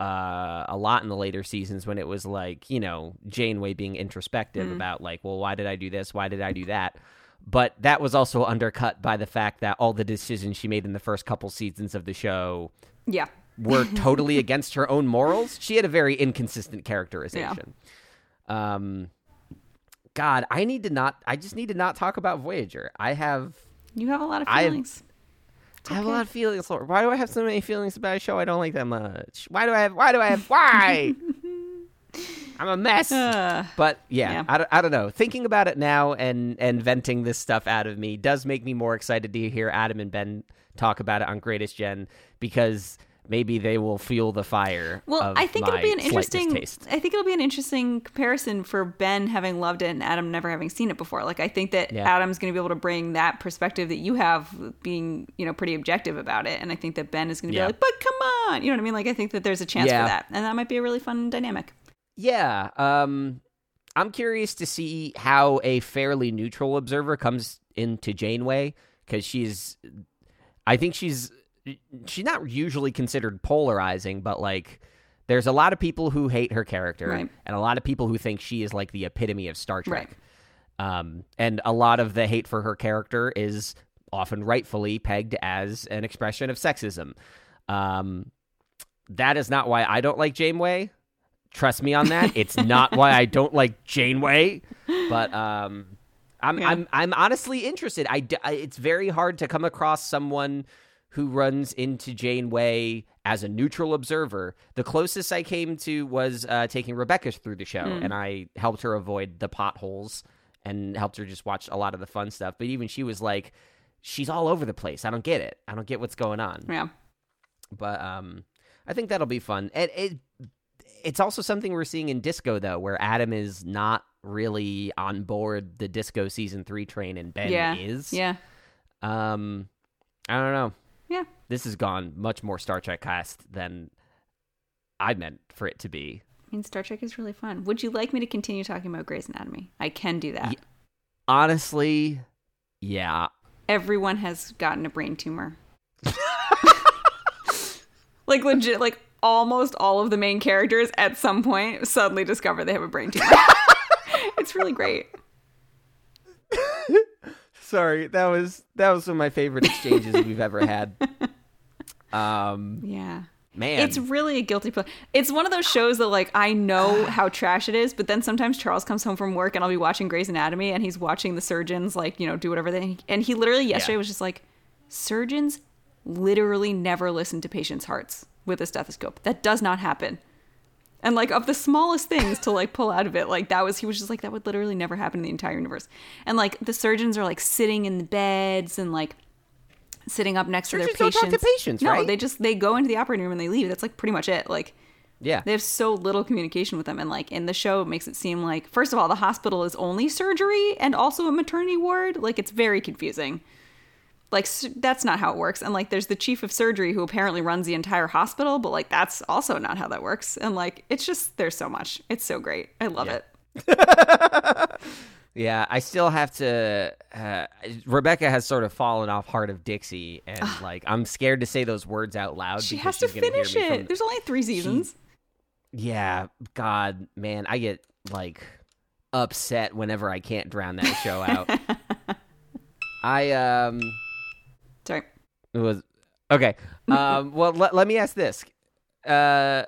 uh, a lot in the later seasons when it was like, you know, Janeway being introspective Mm. about like, "Well, why did I do this? Why did I do that?" But that was also undercut by the fact that all the decisions she made in the first couple seasons of the show Yeah. were <laughs> totally against her own morals. She had a very inconsistent characterization. Um, God, I need to not. I just need to not talk about Voyager. I have. You have a lot of I feelings. I have a lot of feelings. Lord. Why do I have so many feelings about a show I don't like that much? Why do I have? Why do I have? <laughs> Why? <laughs> I'm a mess. Uh, But yeah, Yeah. I, don't, I don't know. Thinking about it now and and venting this stuff out of me does make me more excited to hear Adam and Ben talk about it on Greatest Gen because maybe they will fuel the fire. well, I think it'll be an interesting. I think it'll be an interesting comparison for Ben having loved it and Adam never having seen it before. Like I think that Yeah. Adam's going to be able to bring that perspective that you have, being you know pretty objective about it, and I think that Ben is going to Yeah. be like, "But come on," you know what I mean? Like I think that there's a chance Yeah. for that, and that might be a really fun dynamic. Yeah, um, I'm curious to see how a fairly neutral observer comes into Janeway because she's, I think she's, she's not usually considered polarizing, but like, there's a lot of people who hate her character, Right. and a lot of people who think she is like the epitome of Star Trek. Right. Um, and a lot of the hate for her character is often rightfully pegged as an expression of sexism. Um, that is not why I don't like Janeway. Trust me on that. <laughs> It's not why I don't like Janeway, but um, I'm Yeah. I'm I'm honestly interested. I, I- it's very hard to come across someone who runs into Janeway as a neutral observer. The closest I came to was uh, taking Rebecca through the show, and I helped her avoid the potholes and helped her just watch a lot of the fun stuff. But even she was like, "She's all over the place. I don't get it. I don't get what's going on." Yeah. but um i think that'll be fun and it it's also something we're seeing in disco though where adam is not really on board the disco season three train and ben yeah. is Yeah. um i don't know. This has gone much more star trek cast than i meant for it to be I mean, Star Trek is really fun. Would you like me to continue talking about Grey's Anatomy? I can do that. Ye- honestly yeah Everyone has gotten a brain tumor. <laughs> like legit, like almost all of the main characters at some point suddenly discover they have a brain tumor. <laughs> it's really great. <laughs> sorry that was that was one of my favorite exchanges we've ever had um Yeah. man It's really a guilty pleasure. It's one of those shows that like I know <sighs> how trash it is, but then sometimes Charles comes home from work and I'll be watching Grey's Anatomy and he's watching the surgeons like, you know, do whatever they and he literally yesterday Yeah. was just like surgeons literally never listen to patients' hearts with a stethoscope. That does not happen. And like of the smallest things to like pull out of it, like that was he was just like that would literally never happen in the entire universe. And like the surgeons are like sitting in the beds and like sitting up next Surgeons to their don't patients. talk to patients, no, right? they just they go into the operating room and they leave. That's like pretty much it. Like yeah they have so little communication with them and like in the show it makes it seem like first of all the hospital is only surgery and also a maternity ward like it's very confusing like that's not how it works and like there's the chief of surgery who apparently runs the entire hospital but like that's also not how that works and like it's just there's so much it's so great i love Yeah. it <laughs> Yeah, I still have to. Uh, Rebecca has sort of fallen off Hart of Dixie, and like I'm scared to say those words out loud. she has to she's gonna hear finish it from- there's only three seasons Yeah, God, man, I get like upset whenever I can't drown that show out. <laughs> I um, sorry it was okay. Um, <laughs> well, let, let me ask this: uh,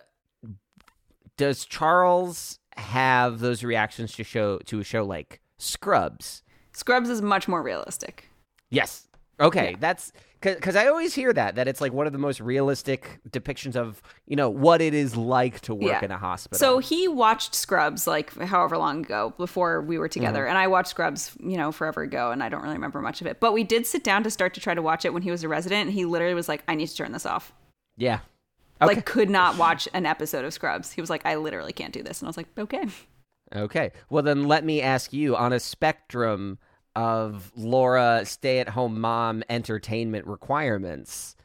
Does Charles have those reactions to show to a show like Scrubs? scrubs is much more realistic Yes. Okay, Yeah. that's because I always hear that that it's like one of the most realistic depictions of you know what it is like to work Yeah. in a hospital. So he watched Scrubs like however long ago before we were Mm-hmm. together, and I watched Scrubs, you know, forever ago, and I don't really remember much of it. But we did sit down to start to try to watch it when he was a resident, and he literally was like, "I need to turn this off." yeah, okay, Like, could not watch an episode of Scrubs. He was like, "I literally can't do this," and I was like, "Okay." Okay. Well, then let me ask you on a spectrum of Laura stay-at-home mom entertainment requirements,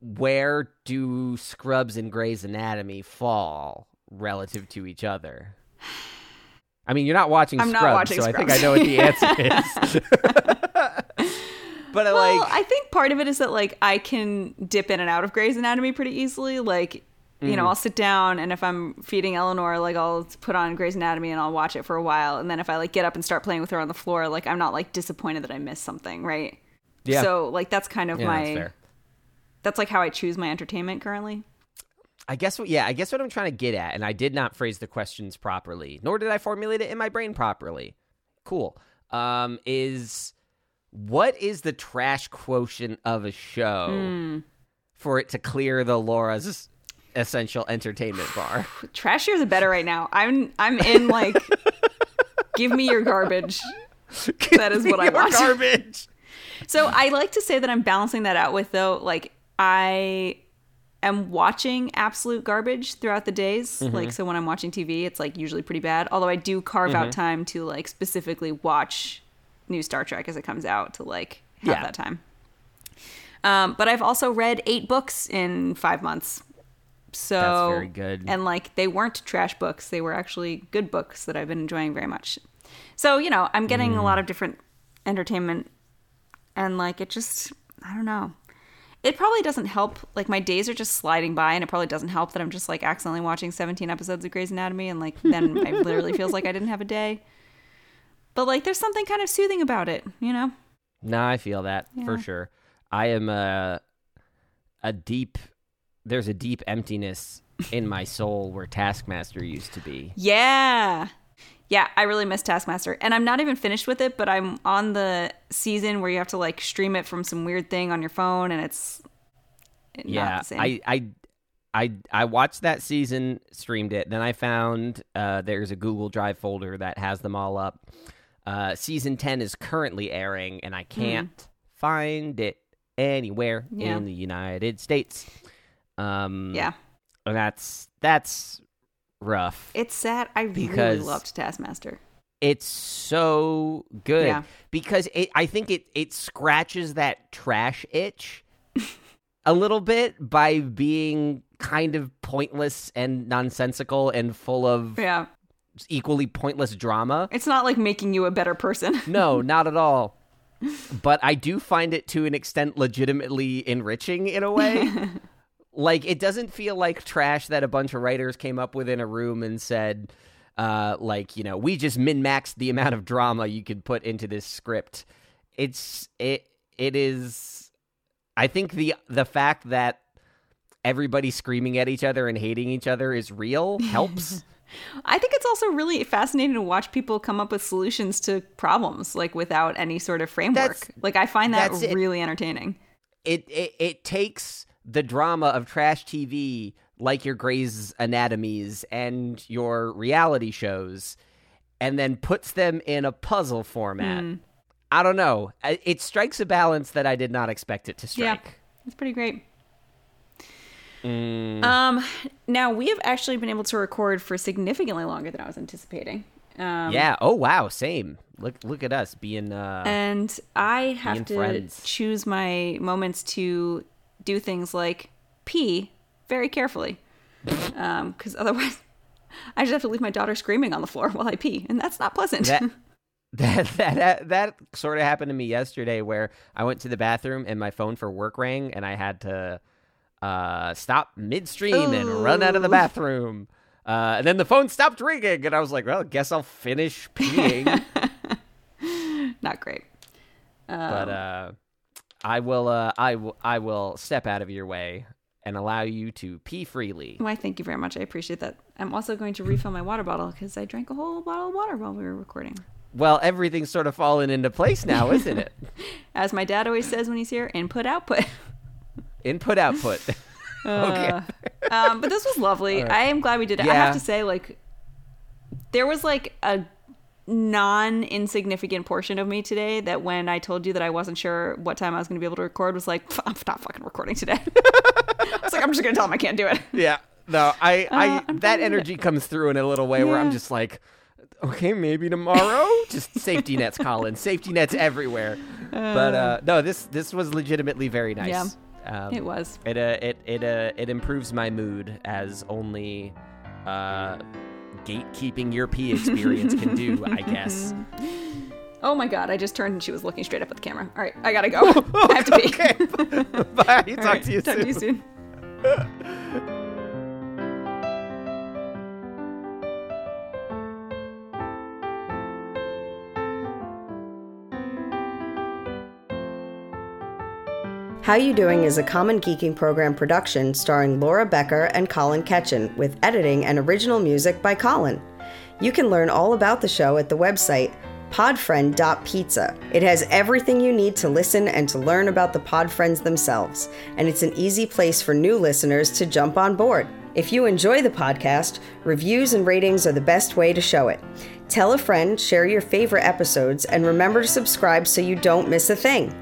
where do Scrubs and Grey's Anatomy fall relative to each other? I mean, you're not watching I'm not Scrubs, watching so I think I know what the <laughs> answer is. <laughs> but I Well, like, I think part of it is that like I can dip in and out of Grey's Anatomy pretty easily. Like, you know, I'll sit down and if I'm feeding Eleanor, like I'll put on Grey's Anatomy and I'll watch it for a while. And then if I like get up and start playing with her on the floor, like I'm not like disappointed that I missed something, right? Yeah. So like that's kind of yeah, my that's fair. that's like how I choose my entertainment currently. I guess what yeah, I guess what I'm trying to get at, and I did not phrase the questions properly, nor did I formulate it in my brain properly. Cool. Um, is what is the trash quotient of a show Hmm. for it to clear the Laura's essential entertainment bar? <sighs> Trashier the better right now. I'm I'm in like give me your garbage. <laughs> That is what I want. Garbage. <laughs> So I like to say that I'm balancing that out with though, like I am watching absolute garbage throughout the days. Mm-hmm. Like so when I'm watching TV, it's like usually pretty bad. Although I do carve Mm-hmm. out time to like specifically watch new Star Trek as it comes out to like have Yeah. that time. Um, but I've also read eight books in five months. So That's very good. And like they weren't trash books; they were actually good books that I've been enjoying very much. So you know, I'm getting Mm. a lot of different entertainment, and like it just, I don't know. It probably doesn't help. Like my days are just sliding by, and it probably doesn't help that I'm just like accidentally watching 17 episodes of Grey's Anatomy, and like then it literally feels like I didn't have a day. But like, there's something kind of soothing about it, you know? No, I feel that for sure. I am a a deep. There's a deep emptiness in my soul where Taskmaster used to be. Yeah. Yeah, I really miss Taskmaster. And I'm not even finished with it, but I'm on the season where you have to like stream it from some weird thing on your phone and it's not yeah the same. i i i i watched that season streamed it then i found uh there's a google drive folder that has them all up uh season 10 is currently airing and i can't find it anywhere Hmm. Yeah. in the united states um yeah. and that's that's rough It's sad. I really loved Taskmaster. it's so good Yeah. because it I think it it scratches that trash itch a little bit by being kind of pointless and nonsensical and full of Yeah. equally pointless drama. It's not like making you a better person. <laughs> No, not at all. But I do find it to an extent legitimately enriching in a way. <laughs> like it doesn't feel like trash that a bunch of writers came up with in a room and said uh like, you know, we just min-maxed the amount of drama you could put into this script. It's it it is I think the the fact that everybody screaming at each other and hating each other is real helps. <laughs> I think it's also really fascinating to watch people come up with solutions to problems like without any sort of framework. That's- like I find that that's it. really entertaining. it, it it takes the drama of trash TV, like your Grey's Anatomies and your reality shows, and then puts them in a puzzle format. Hmm. I don't know. It strikes a balance that I did not expect it to strike. Yeah. It's pretty great. Mm. Um, now we have actually been able to record for significantly longer than I was anticipating. Um, yeah. Oh wow. Same. Look look at us being. uh and I have to friends. choose my moments to do things like pee very carefully, because otherwise, I just have to leave my daughter screaming on the floor while I pee, and that's not pleasant. that <laughs> that that that sort of happened to me yesterday where I went to the bathroom and my phone for work rang and I had to uh stop midstream and run out of the bathroom. Uh, and then the phone stopped ringing, and I was like, "Well, I guess I'll finish peeing." <laughs> not great. Um, but uh, I will, uh, I will, I will step out of your way and allow you to pee freely. Why, thank you very much. I appreciate that. I'm also going to refill my water bottle because I drank a whole bottle of water while we were recording. well, everything's sort of fallen into place now, isn't it? <laughs> As my dad always says when he's here, input output. <laughs> Input output. <laughs> okay. Uh, um, but this was lovely. right. I am glad we did it. I have to say, like, there was like a non insignificant portion of me today that when I told you that I wasn't sure what time I was going to be able to record was like, I'm not fucking recording today. <laughs> I was like, I'm just going to tell him I can't do it. Yeah. No, I, Uh, I that energy comes through in a little way where I'm just like, okay, maybe tomorrow. <laughs> just safety nets, Colin. Safety nets everywhere. but uh, no, this this was legitimately very nice. Yeah. Um, It was. It uh, it it uh, it improves my mood as only uh, gatekeeping your pee experience can do. I guess. <laughs> Oh my god, I just turned and she was looking straight up at the camera. All right, I gotta go. <laughs> I have to pee. okay. <laughs> Bye. Talk right, to you talk soon. to you soon. How You Doing is a Common Geeking Program production starring Laura Becker and Colin Ketchen, with editing and original music by Colin. You can learn all about the show at the website podfriend.pizza. It has everything you need to listen and to learn about the Podfriends themselves, and it's an easy place for new listeners to jump on board. If you enjoy the podcast, reviews and ratings are the best way to show it. Tell a friend, share your favorite episodes, and remember to subscribe so you don't miss a thing.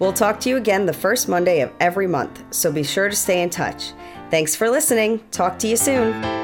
We'll talk to you again the first Monday of every month, so be sure to stay in touch. Thanks for listening. Talk to you soon.